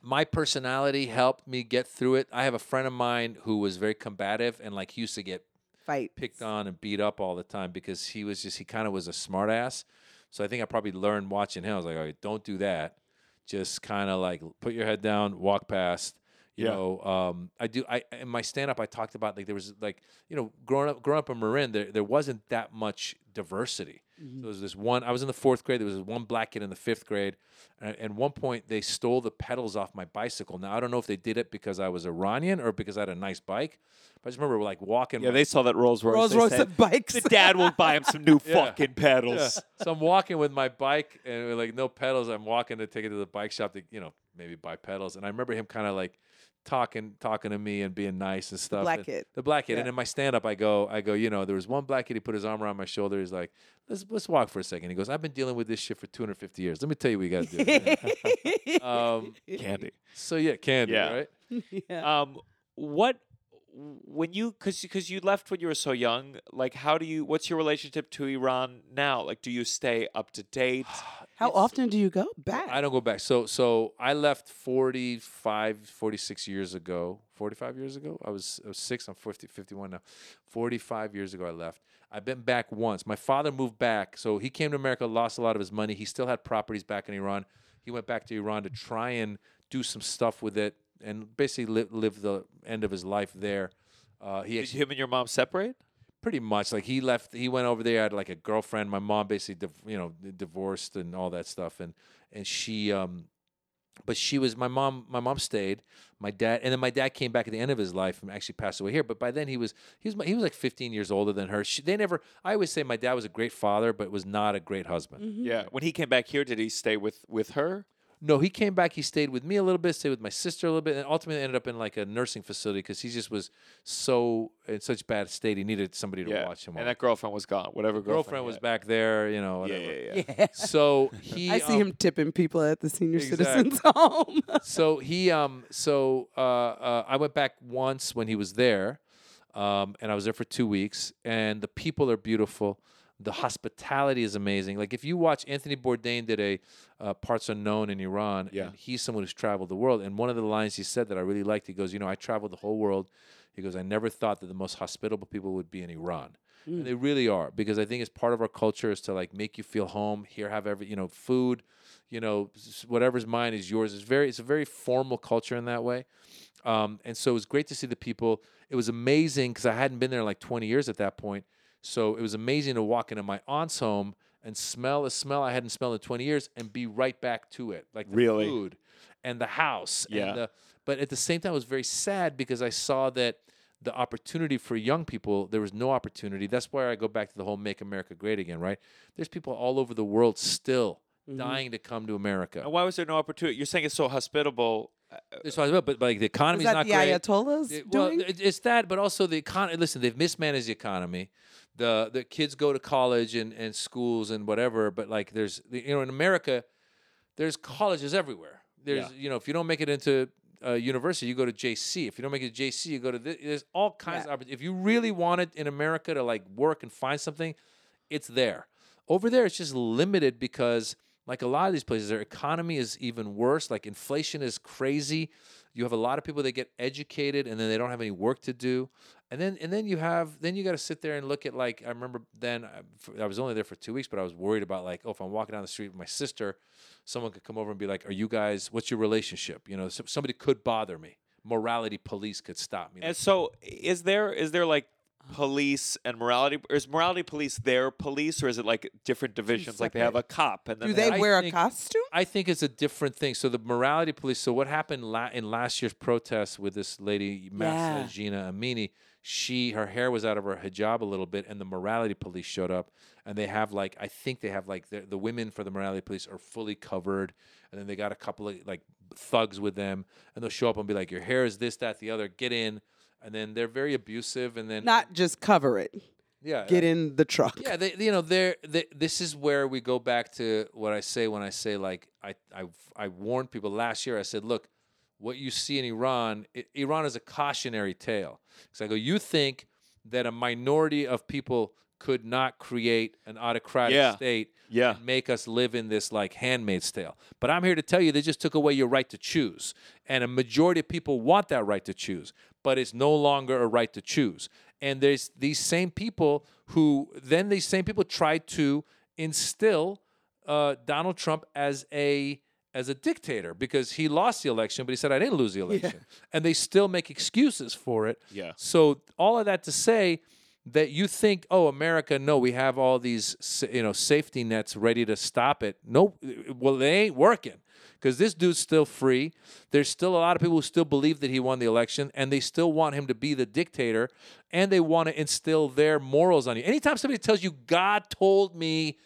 my personality helped me get through it. I have a friend of mine who was very combative and like used to get Fight. picked on and beat up all the time because he was just he kind of was a smartass. So I think I probably learned watching him. I was like, all right, don't do that. Just kind of like put your head down, walk past. You Yeah. know, um, I do. I in my stand up, I talked about like there was like you know growing up growing up in Marin, there there wasn't that much diversity. So there was this one. I was in the fourth grade. There was one black kid in the fifth grade, and at one point they stole the pedals off my bicycle. Now I don't know if they did it because I was Iranian or because I had a nice bike. But I just remember like walking. Yeah, they saw that Rolls Royce. Rolls Royce said, bikes. The dad will buy him some new Yeah. fucking Yeah. pedals. So I'm walking with my bike and like no pedals. I'm walking to take it to the bike shop to you know maybe buy pedals. And I remember him kind of like talking talking to me and being nice and stuff. black and- kid. The black kid. Yeah. And in my stand up, I go I go you know there was one black kid. He put his arm around my shoulder. He's like let's let's walk for a second. He goes I've been dealing with this shit for 250 years. Let me tell you what you got to do. um, Candy. so yeah, candy, Yeah. right? yeah. Um, what when you because because you left when you were so young like how do you what's your relationship to iran now like do you stay up to date How often do you go back? I don't go back. So so I left 45, 46 years ago. 45 years ago? I was, I was 6, I'm 50, 51 now. 45 years ago I left. I've been back once. My father moved back. So he came to America, lost a lot of his money. He still had properties back in Iran. He went back to Iran to try and do some stuff with it and basically live, live the end of his life there. Uh, he did actually, him and your mom separate? Pretty much. Like he left he went over there I had like a girlfriend. My mom basically div- you know divorced and all that stuff. And and she um but she was my mom my mom stayed. My dad and then my dad came back at the end of his life and actually passed away here. But by then he was he was my- he was like 15 years older than her. She, they never i always say my dad was a great father but was not a great husband. Mm-hmm. yeah. When he came back here did he stay with with her no he came back he stayed with me a little bit stayed with my sister a little bit and ultimately ended up in like a nursing facility because he just was so in such bad state he needed somebody to yeah watch him and all that girlfriend was gone whatever the girlfriend was back there you know yeah, yeah, yeah. yeah. so he I see um, him tipping people at the senior Exactly. citizens home. so he um so uh, uh I went back once when he was there, um and I was there for two weeks and the people are beautiful. The hospitality is amazing. Like if you watch Anthony Bourdain did a uh, Parts Unknown in Iran, Yeah. and he's someone who's traveled the world. And one of the lines he said that I really liked, he goes, you know, I traveled the whole world. He goes, I never thought that the most hospitable people would be in Iran. And they really are because I think it's part of our culture is to like make you feel home. Here, have every you know food, you know whatever's mine is yours. It's very it's a very formal culture in that way, um, and so it was great to see the people. It was amazing because I hadn't been there in like 20 years at that point. So it was amazing to walk into my aunt's home and smell a smell I hadn't smelled in 20 years and be right back to it, like the Really? food and the house. Yeah. And the, but at the same time, it was very sad because I saw that the opportunity for young people, there was no opportunity. That's why I go back to the whole "Make America Great Again." Right? There's people all over the world still dying to come to America. and why was there no opportunity you're saying it's so hospitable uh, That's but, but like the Is economy's that not the great. Ayatollahs It- well, doing? it- it's that, but also the economy. Listen, they've mismanaged the economy. The the kids go to college and, and schools and whatever, but like there's you know in America, there's colleges everywhere. There's Yeah. you know if you don't make it into uh, university, you go to JC. If you don't make it to JC, you go to this. There's all kinds Yeah. of. If you really wanted in America to like work and find something, it's there. Over there, it's just limited because, like a lot of these places, their economy is even worse. Like inflation is crazy. You have a lot of people that get educated and then they don't have any work to do, and then and then you have then you got to sit there and look at like I remember then uh, I was only there for two weeks, but I was worried about like oh if I'm walking down the street with my sister, someone could come over and be like, "Are you guys? What's your relationship?" You know, somebody could bother me. Morality police could stop me. and so is there is there like police and morality or is morality police their police or is it like different divisions like they have a cop and then Do they they wear a think- costume? I think it's a different thing. So the morality police. So what happened la- in last year's protest with this lady, Mahsa uh, Yeah. Jina Amini? she her hair was out of her hijab a little bit, and the morality police showed up, and they have like I think they have like the, the women for the morality police are fully covered, and then they got a couple of like thugs with them, and they'll show up and be like, your hair is this, that, the other, get in, and then they're very abusive, and then Not just cover it. yeah, Get in the truck. yeah, they, you know, they're, they, this is where we go back to what I say when I say like I I I warned people last year. I said, look, what you see in Iran, i Iran is a cautionary tale. Because I go, you think that a minority of people could not create an autocratic Yeah. state Yeah. and make us live in this like handmaid's tale. But I'm here to tell you they just took away your right to choose. And a majority of people want that right to choose, but it's no longer a right to choose. And there's these same people who then these same people try to instill uh, Donald Trump as a as a dictator because he lost the election, but he said I didn't lose the election, and they still make excuses for it. Yeah. So all of that to say that you think, oh, America, no, we have all these you know safety nets ready to stop it. No, well, they ain't working because this dude's still free. There's still a lot of people who still believe that he won the election, and they still want him to be the dictator, and they want to instill their morals on you. Anytime somebody tells you God told me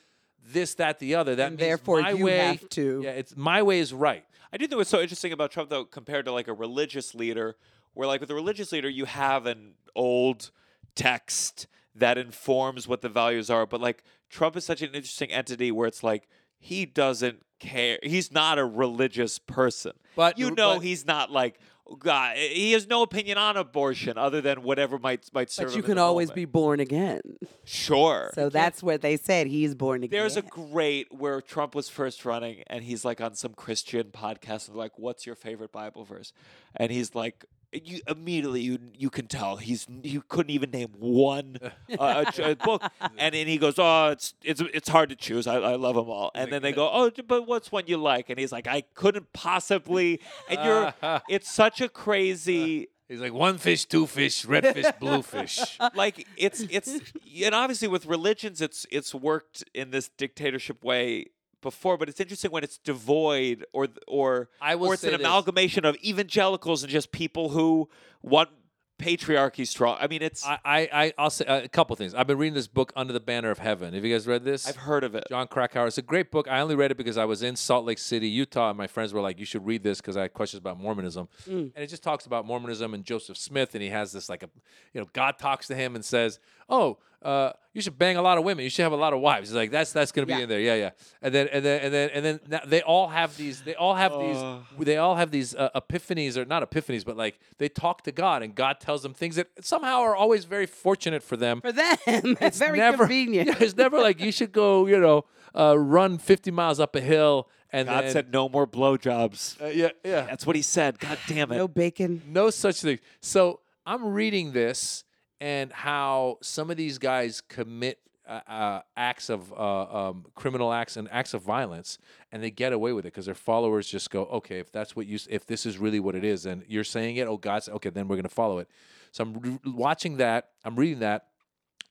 this, that, the other, that And means therefore my you way, have to. Yeah, it's my way is right. I do think what's so interesting about Trump, though, compared to like a religious leader, where like with a religious leader, you have an old text that informs what the values are. But like Trump is such an interesting entity where it's like he doesn't care. He's not a religious person. But- you know, but- he's not like. God, eh, he has no opinion on abortion other than whatever might might serve. But you can always moment. be born again. sure. So that's what they said. He's born again. There's a great where Trump was first running, and he's like on some Christian podcast, and like, "What's your favorite Bible verse?" And he's like, "You immediately you you can tell he's he couldn't even name one uh, a a book." And then he goes, "Oh, it's it's it's hard to choose. I, I love them all." And then they go, "Oh, but what's one you like?" And he's like, "I couldn't possibly." And you're, it's such a crazy He's like one fish, two fish, red fish, blue fish. like it's it's and obviously with religions it's it's worked in this dictatorship way before but it's interesting when it's devoid or or I will or it's an this. amalgamation of evangelicals and just people who want patriarchy strong i mean it's I, I, I I'll say uh, a couple things. I've been reading this book Under the Banner of Heaven. Have you guys read this? i've heard of it Jon Krakauer. It's a great book. I only read it because I was in Salt Lake City, Utah, and my friends were like, "You should read this" because I had questions about Mormonism, and it just talks about Mormonism and Joseph Smith, and he has this like a, you know, God talks to him and says, "Oh, uh, you should bang a lot of women. You should have a lot of wives." He's like, "That's that's gonna be Yeah. in there, yeah, yeah." And then and then and then and then they all have these. They all have these. They all have these uh, epiphanies, or not epiphanies, but like they talk to God, and God tells them things that somehow are always very fortunate for them. for them. It's very never, convenient. Yeah, it's never like you should go, you know, uh, run 50 miles up a hill and god then, said no more blowjobs uh, yeah, yeah, that's what he said god damn it No bacon. no such thing. So I'm reading this and how some of these guys commit uh, uh, acts of uh, um, criminal acts and acts of violence, and they get away with it because their followers just go, okay, if that's what you, if this is really what it is, and you're saying it, oh God, okay, then we're gonna follow it. So I'm re- watching that, I'm reading that,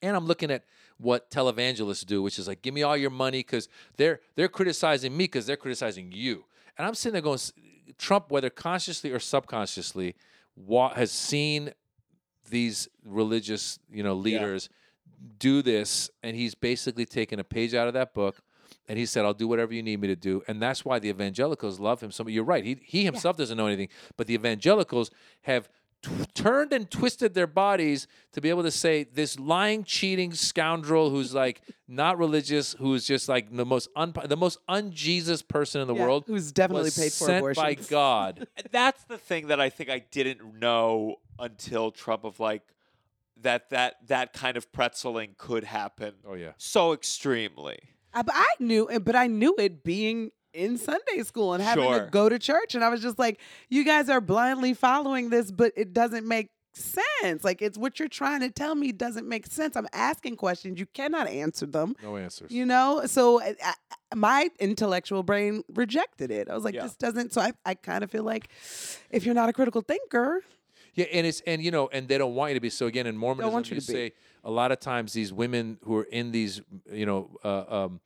and I'm looking at what televangelists do, which is like, give me all your money because they're they're criticizing me because they're criticizing you, and I'm sitting there going, Trump, whether consciously or subconsciously, wa- has seen these religious, you know, leaders do this, and he's basically taken a page out of that book. And he said, "I'll do whatever you need me to do," and that's why the evangelicals love him. So you're right; he he himself doesn't know anything, but the evangelicals have t- turned and twisted their bodies to be able to say this lying, cheating scoundrel who's like not religious, who's just like the most un- the most un-Jesus person in the Yeah, world, who's definitely was paid for sent abortion. by God. That's the thing that I think I didn't know until Trump of like that that that kind of pretzeling could happen Oh yeah. so extremely. I, but I knew but I knew it being in Sunday school and having Sure. to go to church, and I was just like, "You guys are blindly following this, but it doesn't make sense. Like it's what you're trying to tell me doesn't make sense. I'm asking questions, you cannot answer them. No answers. You know, so I, I, my intellectual brain rejected it. I was like, Yeah. this doesn't. So I, I kind of feel like if you're not a critical thinker, Yeah, and it's and you know, and they don't want you to be. So again, in Mormonism, want you you to say a lot of times these women who are in these, you know, uh, um,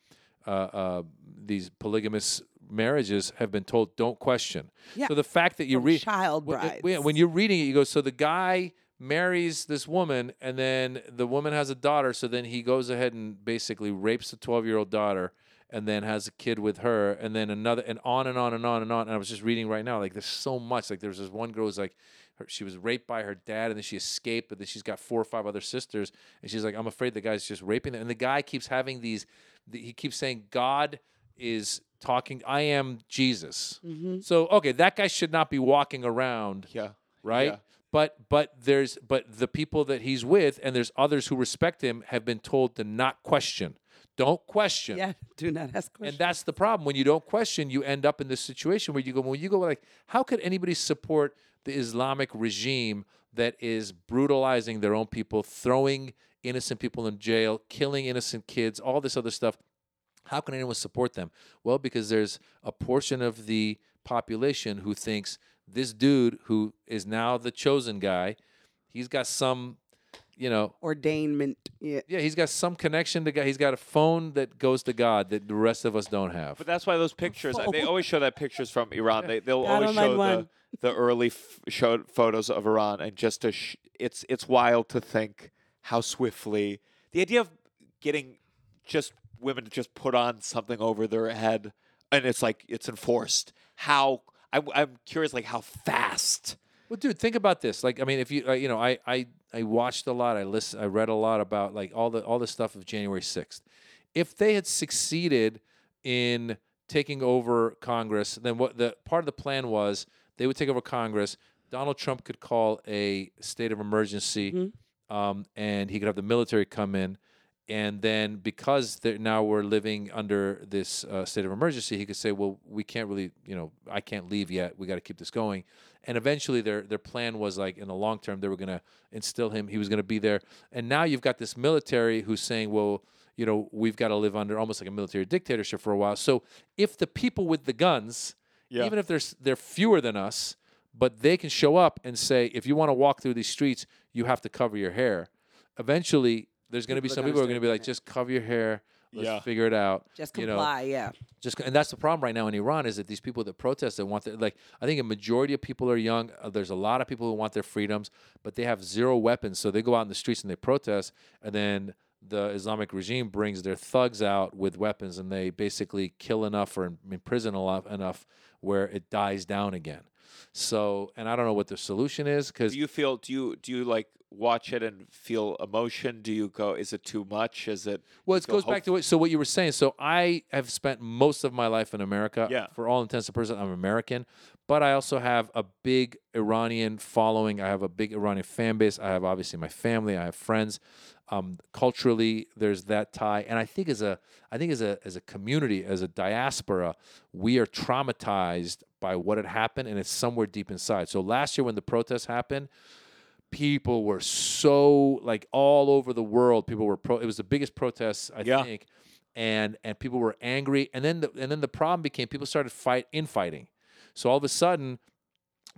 uh, uh, these polygamous marriages have been told don't question. Yeah. So the fact that you read child when, brides. when- when you're reading it, you go, so the guy marries this woman, and then the woman has a daughter. So then he goes ahead and basically rapes the 12 year old daughter, and then has a kid with her, and then another, and on and on and on and on. And I was just reading right now, like there's so much. Like there's this one girl who's like, her, she was raped by her dad, and then she escaped, but then she's got four or five other sisters, and she's like, I'm afraid the guy's just raping them. And the guy keeps having these, the, he keeps saying God is talking. I am Jesus. Mm-hmm. So okay, that guy should not be walking around Yeah. right? Yeah. But but there's but the people that he's with and there's others who respect him have been told to not question. Don't question. Yeah, do not ask questions. And that's the problem. When you don't question, you end up in this situation where you go, when you go like, how could anybody support the Islamic regime that is brutalizing their own people, throwing innocent people in jail, killing innocent kids, all this other stuff? How can anyone support them? Well, because there's a portion of the population who thinks this dude who is now the chosen guy, he's got some, you know, Ordainment. Yeah. yeah, he's got some connection to God. He's got a phone that goes to God that the rest of us don't have. But that's why those pictures, they always show that pictures from Iran. They, they'll God always show the, the early f- showed photos of Iran. And just to, sh- it's, it's wild to think how swiftly the idea of getting just women to just put on something over their head and it's like, it's enforced. How, I, I'm curious, like how fast. Well, dude, think about this. Like, I mean, if you, uh, you know, I, I, I watched a lot. I listened. I read a lot about like all the all the stuff of January sixth. If they had succeeded in taking over Congress, then what the part of the plan was they would take over Congress. Donald Trump could call a state of emergency, um, and he could have the military come in. And then, because now we're living under this uh, state of emergency, he could say, "Well, we can't really, you know, I can't leave yet. We got to keep this going." And eventually, their their plan was like, in the long term, they were going to instill him. He was going to be there. And now you've got this military who's saying, "Well, you know, we've got to live under almost like a military dictatorship for a while." So, if the people with the guns, Yeah. even if there's they're fewer than us, but they can show up and say, "If you want to walk through these streets, you have to cover your hair." Eventually, there's going to be People are some people who are going to be like, it. "Just cover your hair. Let's Yeah. figure it out." Just you know, comply. yeah. just and that's the problem right now in Iran is that these people that protest they want their, like I think a majority of people are young. Uh, there's a lot of people who want their freedoms, but they have zero weapons, so they go out in the streets and they protest, and then the Islamic regime brings their thugs out with weapons, and they basically kill enough or imprison a lot enough where it dies down again. So, and I don't know what the solution is because Do you feel, do you, do you like watch it and feel emotion? Do you go, is it too much? Is it, Well, it go, goes back to what, so what you were saying. So I have spent most of my life in America. Yeah. For all intents and purposes, I'm American, but I also have a big Iranian following. I have a big Iranian fan base. I have obviously my family. I have friends. Um, culturally, there's that tie, and I think as a, I think as a as a community, as a diaspora, we are traumatized by what had happened, and it's somewhere deep inside. So last year when the protests happened, people were so like all over the world. People were pro. It was the biggest protests I Yeah. think, and and people were angry. And then the, and then the problem became people started fight infighting. So all of a sudden,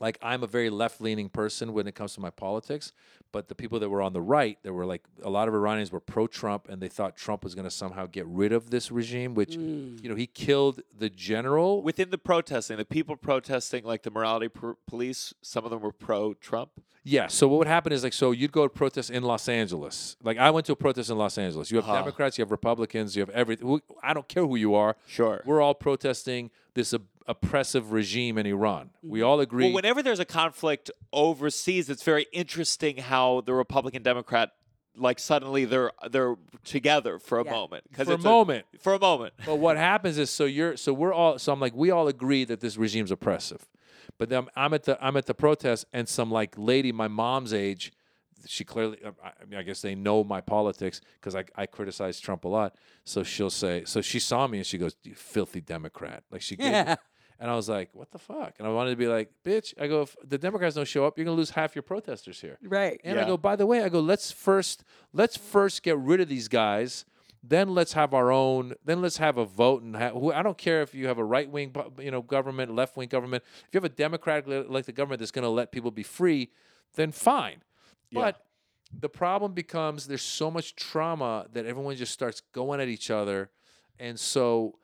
like I'm a very left leaning person when it comes to my politics, but the people that were on the right, there were like a lot of Iranians were pro Trump and they thought Trump was going to somehow get rid of this regime, which you know he killed the general. within the protesting, the people protesting, like the morality pr- police, some of them were pro Trump. Yeah. So what would happen is like so you'd go to protest in Los Angeles. Like I went to a protest in Los Angeles. You have Uh-huh. Democrats, you have Republicans, you have everything. I don't care who you are. Sure. We're all protesting this op- oppressive regime in Iran. We all agree. Well, whenever there's a conflict overseas, it's very interesting how the Republican Democrat, like suddenly they're they're together for a Yeah. moment because for a it's moment. for a moment. but what happens is so you're so we're all so I'm like we all agree that this regime's oppressive. But then I'm at the I'm at the protest and some like lady my mom's age she clearly uh, I I mean I guess they know my politics cuz I I criticize Trump a lot. So she'll say so she saw me and she goes you filthy democrat. Like she gave me- Yeah. And I was like what the fuck? And I wanted to be like bitch I go if the Democrats don't show up you're going to lose half your protesters here. Right. And I go, by the way, I go, let's first let's first get rid of these guys. Then let's have our own. Then let's have a vote and ha- I don't care if you have a right wing, you know, government, left wing government. If you have a democratically elected government that's going to let people be free, then fine. Yeah. But the problem becomes there's so much trauma that everyone just starts going at each other, and so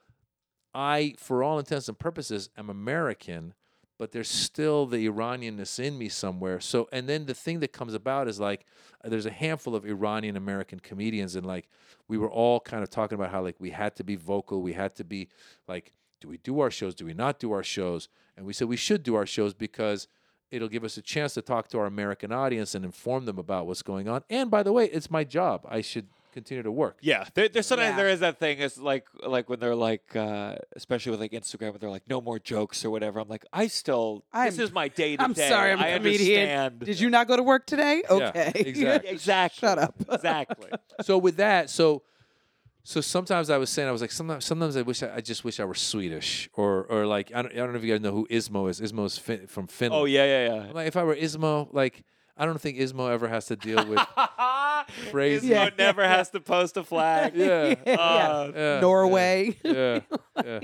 I, for all intents and purposes, am American, but there's still the Iranianness in me somewhere. So, and then the thing that comes about is like, there's a handful of Iranian American comedians, and like, we were all kind of talking about how like we had to be vocal, we had to be like, do we do our shows? Do we not do our shows? And we said we should do our shows because it'll give us a chance to talk to our American audience and inform them about what's going on. And by the way, it's my job. I should continue to work. Yeah, there, there's sometimes Yeah. there is that thing. It's like like when they're like, uh, especially with like Instagram, when they're like, no more jokes or whatever. I'm like, I still, this I'm- is my day to I'm sorry, I'm I a comedian. understand. Did you not go to work today? Yeah, Okay. exactly. exactly. Shut up. exactly. so with that, so so sometimes I was saying I was like sometimes sometimes I wish I, I just wish I were Swedish or or like I don't, I don't know if you guys know who Ismo is. Ismo is fin- from Finland. Oh yeah, yeah, I'm like if I were Ismo, like I don't think Ismo ever has to deal with. Crazy. Ismo Yeah, never yeah, has to post a flag. yeah. Uh, yeah, Norway. Yeah. Yeah.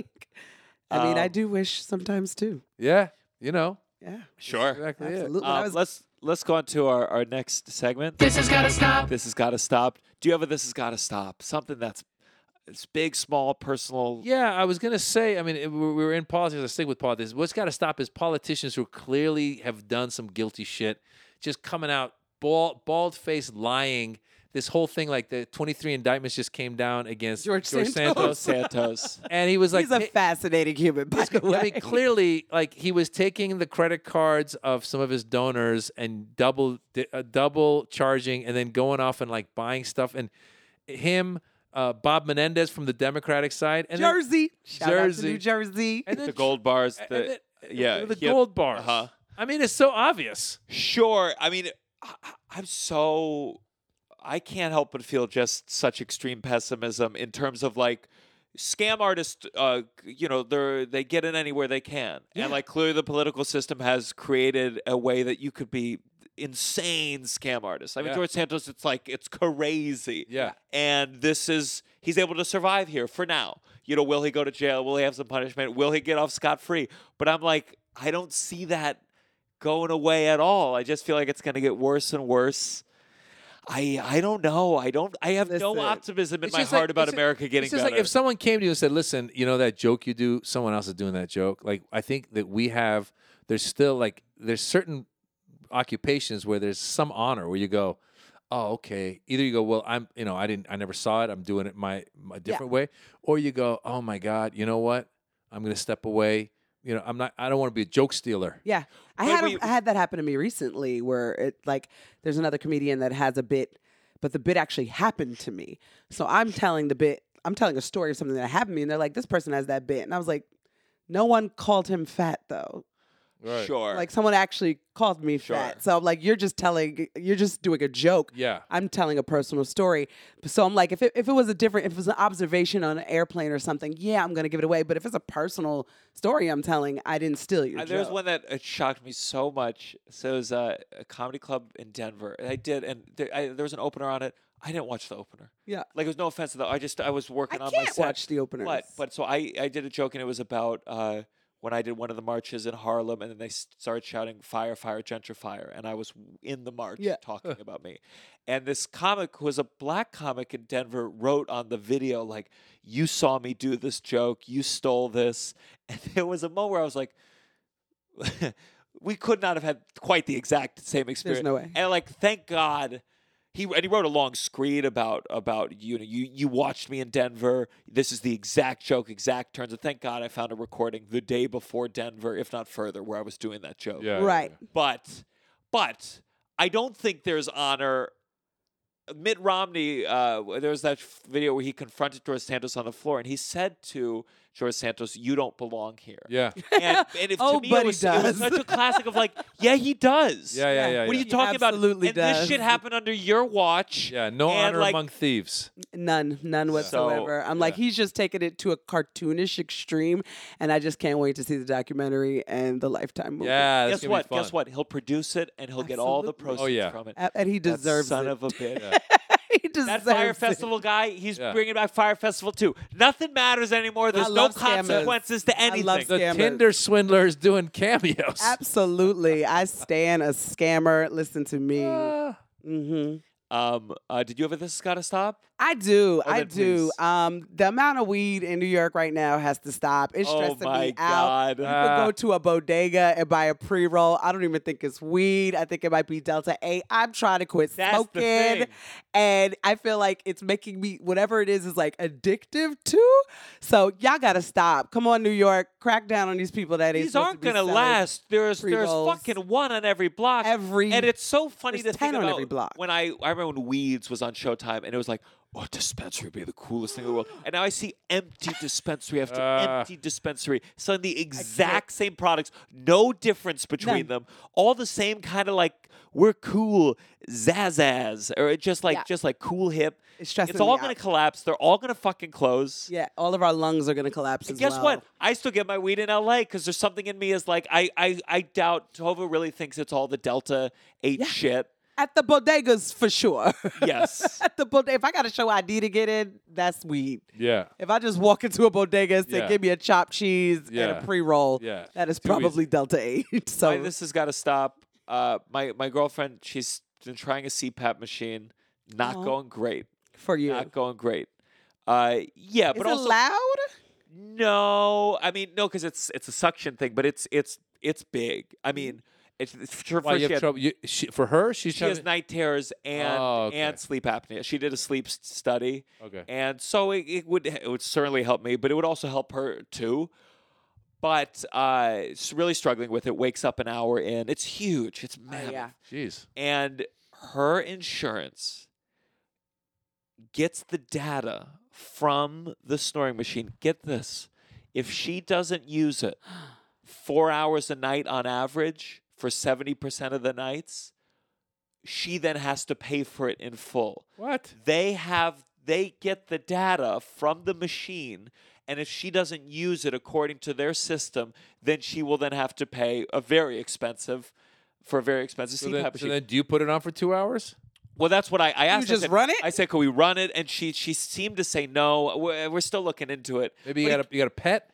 I mean, I Um, do wish sometimes too. yeah. You know. Yeah. Sure. Exactly it. Absolutely. I Uh, was- let's let's go on to our, our next segment. This has gotta stop. This has got to stop. Do you have a this has got to stop? Something that's it's big, small, personal. Yeah, I was gonna say. I mean, it- we we were in politics. I stick with politics. What's got to stop is politicians who clearly have done some guilty shit, just coming out bald, bald faced lying. This whole thing, like the 23 indictments, just came down against George Santos. Santos. and he was like, He's a fascinating human, by the way. I mean, clearly, like he was taking the credit cards of some of his donors and double, uh, double charging, and then going off and like buying stuff. And him, uh, Bob Menendez from the Democratic side, and then- Jersey. Shout out to Jersey. New Jersey. and then the gold bars. and The, then- yeah, the he had- gold bars. uh-huh. I mean, it's so obvious. Sure. I mean, I, I'm so I can't help but feel just such extreme pessimism in terms of like scam artists. Uh, you know, they're they get in anywhere they can, Yeah. and like clearly the political system has created a way that you could be insane scam artists. I mean, Yeah. George Santos, it's like it's crazy. Yeah. And this is he's able to survive here for now. You know, will he go to jail? Will he have some punishment? Will he get off scot free? But I'm like, I don't see that going away at all. I just feel like it's going to get worse and worse. I I don't know. I don't. I have no optimism in my just like- heart about America getting It's just better. like if someone came to you and said, "Listen, you know that joke you do, someone else is doing that joke." Like I think that we have. There's still like there's certain occupations where there's some honor where you go, "Oh, okay." Either you go, "Well, I'm," you know, I didn't, I never saw it. I'm doing it my my different way, or you go, "Oh my God, you know what? I'm gonna step away." You know, I'm not. I don't want to be a joke stealer. Yeah, I But had we- I had that happen to me recently, where it like there's another comedian that has a bit, but the bit actually happened to me. So I'm telling the bit, I'm telling a story of something that happened to me, and they're like, "This person has that bit," and I was like, "No one called him fat though. Right. sure. Like someone actually called me Sure. fat. So I'm like, you're just telling, you're just doing a joke. Yeah. I'm telling a personal story. So I'm like, if it, if it was a different, if it was an observation on an airplane or something, yeah, I'm gonna give it away. But if it's a personal story I'm telling, I didn't steal your Uh, joke. There's one that uh, shocked me so much. So it was uh, a comedy club in Denver, and I did, and there, I, there was an opener on it. I didn't watch the opener. Yeah. Like, it was no offense to that. I just I was I working on my can't set. watch the opener. But but so I I did a joke and it was about uh, when I did one of the marches in Harlem and then they started shouting fire fire gentrifier and I was in the march Yeah. talking about me, and this comic who was a black comic in Denver wrote on the video like you saw me do this joke you stole this and there was a moment where I was like. we could not have had quite the exact same experience. There's no way. And like, thank God, he and he wrote a long screed about about you know you you watched me in Denver. This is the exact joke, exact turns. And thank God I found a recording the day before Denver, if not further, where I was doing that joke. Yeah. right. But but I don't think there's honor. Mitt Romney, uh, there was that f- video where he confronted George Santos on the floor, and he said to George Santos, "You don't belong here." Yeah. And, and if, Oh, to me, but it he was, it was such a classic of like, yeah, he does. Yeah. Yeah. Yeah. What are you talking about? absolutely and this does. shit happened under your watch. Yeah, no honor like, among thieves. None, none whatsoever. I'm like, yeah. he's just taking it to a cartoonish extreme, and I just can't wait to see the documentary and the Lifetime movie. Yeah, that's Guess what? Be fun. Guess what? He'll produce it and he'll get all the proceeds Oh, yeah. from it. A- and he That deserves son it. of a bitch. he That Fire it. Festival guy, he's Yeah. bringing back Fire Festival too. Nothing matters anymore. There's no love scammers. consequences to I anything. love The Scammers. Tinder swindler is doing cameos. Absolutely, I stand a scammer. Listen to me. Ah. hmm Um, uh, did you ever this has got to stop? I do. Oh, I do. please. Um, the amount of weed in New York right now has to stop. It's Oh stressing my me out. God. You Ah. could go to a bodega and buy a pre roll. I don't even think it's weed. I think it might be Delta 8. I'm trying to quit That's the smoking. And I feel like it's making me, whatever it is, is like addictive too. So y'all got to stop. Come on, New York. Crack down on these people that ain't These aren't gonna last. There's there's fucking one on every block. Every, and it's so funny to think 10 on about every block. when I I remember when Weeds was on Showtime and it was like, oh, dispensary would be the coolest thing in the world. And now I see empty dispensary after Uh. empty dispensary selling the exact same products, no difference between None. them, all the same kind of like we're cool zazaz or just like Yeah. just like cool hip. It's It's all gonna out. collapse. They're all gonna fucking close. yeah, all of our lungs are going to collapse And guess well. what? I still get my weed in LA because there's something in me is like I I I doubt Tovah really thinks it's all the Delta Eight Yeah. shit. At the bodegas, for sure. Yes. At the bodega, if I got to show ID to get in, that's weed. Yeah. If I just walk into a bodega and say, Yeah. "Give me a chopped cheese and Yeah. a pre-roll," Yeah. that is Too probably Delta Eight. so Why this has got to stop. Uh, my my girlfriend, she's been trying a CPAP machine, not Aw. going great. for you, Not going great. Uh, yeah, is but it also loud? no. I mean, no, because it's it's a suction thing, but it's it's it's big. I Mm-hmm. mean, it's, it's for, Why first you she have had- trouble? You, she, for her, she's she trying has to- night terrors and Oh, okay. and sleep apnea. She did a sleep s- study. Okay. And so it, it would it would certainly help me, but it would also help her too. But uh, it's really struggling with it. Wakes up an hour in. It's huge. It's Oh, massive. yeah. Jeez. And her insurance gets the data from the snoring machine. Get this: if she doesn't use it four hours a night on average for seventy percent of the nights, she then has to pay for it in full What? they have they get the data from the machine and if she doesn't use it according to their system then she will then have to pay a very expensive for a very expensive So CPAP then, so then do you put it on for two hours? well, that's what I, I asked. I just said- run it? I said, "Can we run it?" And she she seemed to say no. We're, we're still looking into it. Maybe you got a you got a pet.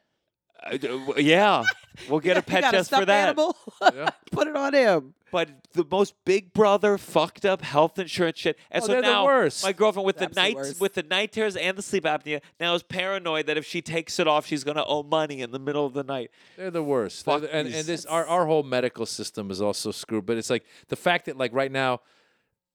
Uh, yeah, we'll get a pet got a for that. Animal? Yeah. Put it on him. But the most big brother fucked up health insurance shit. And Oh, so they're the now worst. my girlfriend with the night worst. with the night terrors and the sleep apnea now is paranoid that if she takes it off, she's gonna owe money in the middle of the night. They're the worst. They're the- and and this our, our whole medical system is also screwed. But it's like the fact that like right now,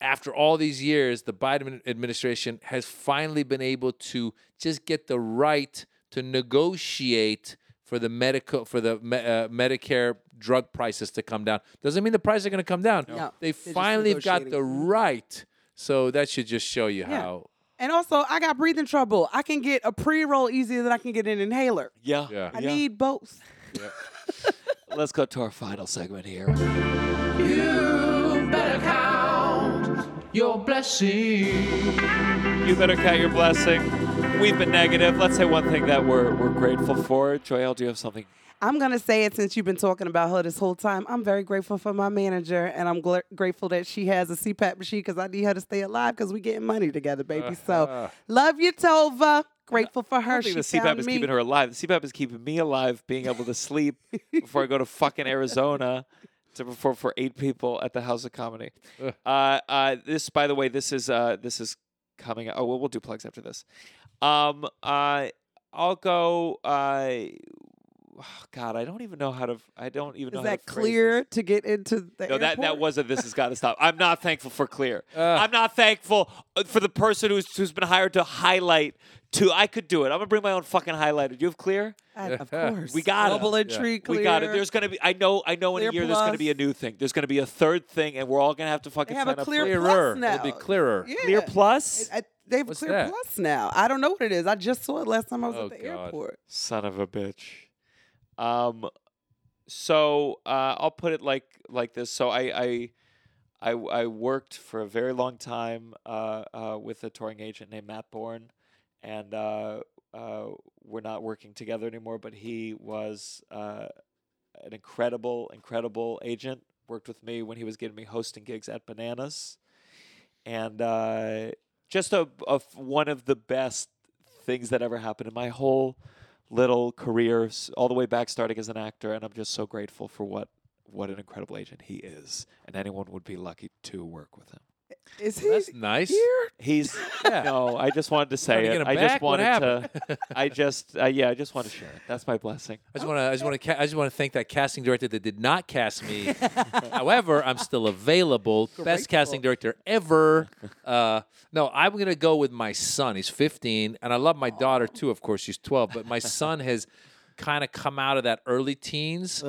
after all these years, the Biden administration has finally been able to just get the right to negotiate for the medical for the me, uh, Medicare drug prices to come down. Doesn't mean the prices are going to come down. No. They They're finally got the right. So that should just show you Yeah. how. And also, I got breathing trouble. I can get a pre-roll easier than I can get an inhaler. Yeah. Yeah. I need both. Let's go to our final segment here. You better count your blessing. You better count your blessing. We've been negative. Let's say one thing that we're we're grateful for. Joyelle, do you have something? I'm gonna say it since you've been talking about her this whole time. I'm very grateful for my manager, and I'm gl- grateful that she has a CPAP machine because I need her to stay alive because we're getting money together, baby. So love you, Tovah. Grateful for I her. don't think She the CPAP is me. keeping her alive. The CPAP is keeping me alive, being able to sleep before I go to fucking Arizona to perform for eight people at the House of Comedy. Uh, uh, this, by the way, this is uh, this is coming. Oh, well, we'll do plugs after this. Um, uh, I'll go. Uh, God, I don't even know how to. I don't even know. Is how that to phrase clear this. to get into the No, that that airport? was a. This has got to stop. I'm not thankful for clear. Uh. I'm not thankful uh, for the person who's who's been hired to highlight. To I could do it. I'm gonna bring my own fucking highlighter. Do you have clear? I- of course. We got it. Global entry clear. We got it. There's gonna be. I know. I know. In a Clear year, there's gonna be a new thing. There's gonna be a third thing, and we're all gonna have to fucking They have sign a up clear for plus Clearer. now. It'll be clearer. Yeah. Clear Plus. I, they have What's Clear that? Plus now. I don't know what it is. I just saw it last time I was Oh, at the God. airport. Son of a bitch. Um, so uh, I'll put it like like this. So I I I, I worked for a very long time uh, uh, with a touring agent named Matt Bourne, and uh, uh, we're not working together anymore. But he was uh, an incredible, incredible agent. Worked with me when he was getting me hosting gigs at Bananas, and just a, one of the best things that ever happened in my whole little career, all the way back starting as an actor. And I'm just so grateful for what what an incredible agent he is, and anyone would be lucky to work with him. Is he That's nice. here? He's Yeah. no. I just wanted to say Trying to it. him I just? What wanted to. I just uh, yeah. I just want to share it. That's my blessing. I just want to. I just want to. Ca- I just want to thank that casting director that did not cast me. However, I'm still available. Best casting director ever. Uh, no, I'm gonna go with my son. He's 15, and I love my daughter too. Of course, she's 12. But my son has kind of come out of that early teens,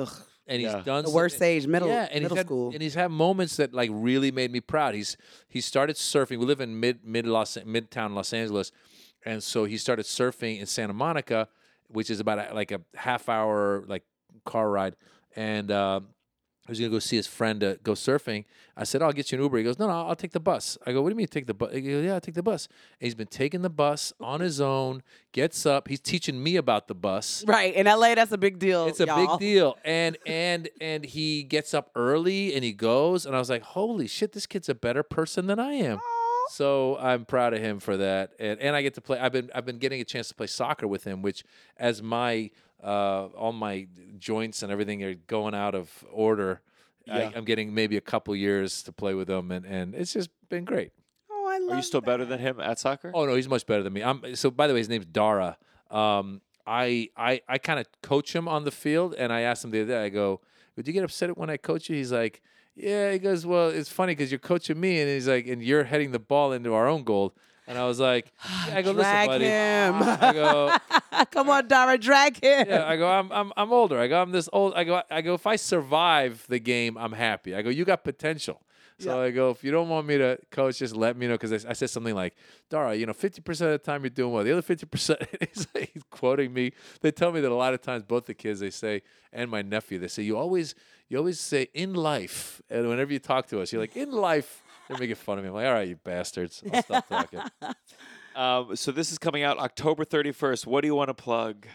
and he's Yeah. done The some- worst age, middle yeah, and middle he's had, school. and he's had moments that like really made me proud. He's he started surfing. We live in mid mid Los midtown Los Angeles, and so he started surfing in Santa Monica, which is about a, like a half hour like car ride, and. Um, he was gonna go see his friend to go surfing. I said, "Oh, I'll get you an Uber." He goes, "No, no, I'll take the bus." I go, "What do you mean take the bus?" He goes, "Yeah, I'll take the bus." And he's been taking the bus on his own. Gets up. He's teaching me about the bus. Right in LA, that's a big deal. It's a y'all. big deal. And and and he gets up early and he goes and I was like, "Holy shit, this kid's a better person than I am." So I'm proud of him for that. And and I get to play I've been I've been getting a chance to play soccer with him, which as my uh all my joints and everything are going out of order. Yeah. I, I'm getting maybe a couple years to play with him and and it's just been great. Oh, I love Are you still that. better than him at soccer? Oh no, he's much better than me. I'm so by the way, his name's Dara. Um, I I I kind of coach him on the field, and I asked him the other day. I go, "Would you get upset when I coach you?" He's like, "Yeah." He goes, "Well, it's funny because you're coaching me, and he's like, and you're heading the ball into our own goal." And I was like, yeah, "I go, listen, Drag buddy." him. I go, Come on, Dara, drag him. yeah, I go, I'm, I'm, I'm older. I go, I'm this old. I go, I go, if I survive the game, I'm happy. I go, you got potential. So I go, if you don't want me to coach, just let me know. Because I, I said something like, Dara, you know, 50% of the time you're doing well. The other 50%, he's, like, he's quoting me. They tell me that a lot of times, both the kids, they say, and my nephew, they say, you always, you always say in life. And whenever you talk to us, you're like, in life. They're making fun of me. I'm like, all right, you bastards. I'll stop talking. Um, so this is coming out October 31st. What do you want to plug?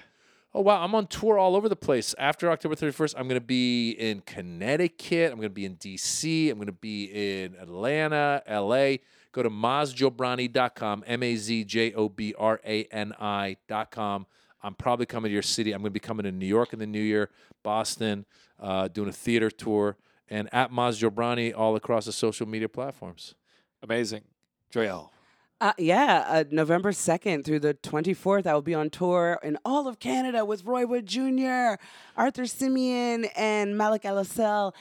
Oh wow, I'm on tour all over the place. After October 31st, I'm going to be in Connecticut, I'm going to be in DC, I'm going to be in Atlanta, LA. Go to mazjobrani.com, M A Z J O B R A N I.com. I'm probably coming to your city. I'm going to be coming to New York in the new year, Boston, uh, doing a theater tour, and at Maz Jobrani all across the social media platforms. Amazing. Joyelle. Uh, yeah, uh, November 2nd through the 24th, I will be on tour in all of Canada with Roy Wood Jr., Arthur Simeon, and Malik Elassal.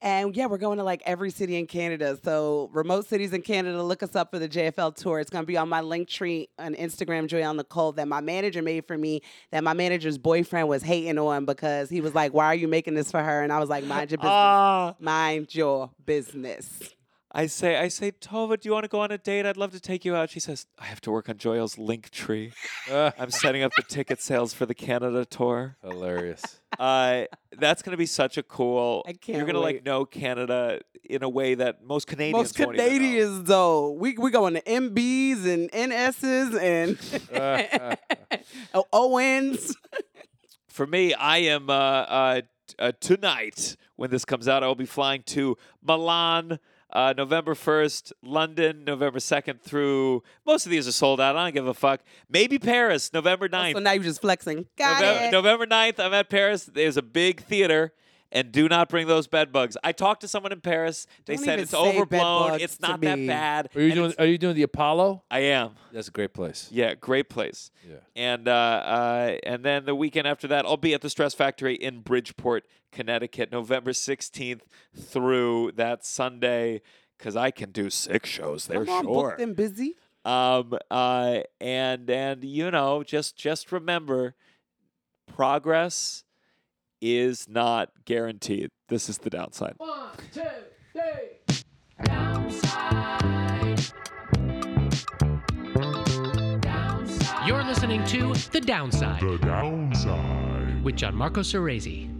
And yeah, we're going to like every city in Canada. So, remote cities in Canada, look us up for the JFL tour. It's going to be on my link tree on Instagram, Joyelle Nicole, that my manager made for me, that my manager's boyfriend was hating on because he was like, Why are you making this for her? And I was like, Mind your business. Ah, Mind your business. I say, I say, Tovah, do you want to go on a date? I'd love to take you out. She says, I have to work on Joyelle's link tree. I'm setting up the ticket sales for the Canada tour. Hilarious. Uh, that's going to be such a cool. I can't You're going to like know Canada in a way that most Canadians Most won't even know. Canadians, though, we we going to MBs and NSs and oh, ONs. For me, I am uh, uh, t- uh, tonight when this comes out. I will be flying to Milan. Uh, November 1st, London, November 2nd through. Most of these are sold out. I don't give a fuck. Maybe Paris, November 9th. So now you're just flexing. Got November, it. November 9th, I'm at Paris. There's a big theater. And do not bring those bed bugs. I talked to someone in Paris. They Don't said even it's say overblown. bugs It's to not that me. bad. Are you And doing? it's- Are you doing the Apollo? I am. That's a great place. Yeah, great place. Yeah. And uh, uh, and then the weekend after that, I'll be at the Stress Factory in Bridgeport, Connecticut, November 16th through that Sunday, because I can do six shows there, Come on, sure. booked and busy. Um, uh, and and you know, just just remember, progress is not guaranteed. This is the downside. One, two, three. Downside. Downside. You're listening to The Downside The downside. with Gianmarco Soresi.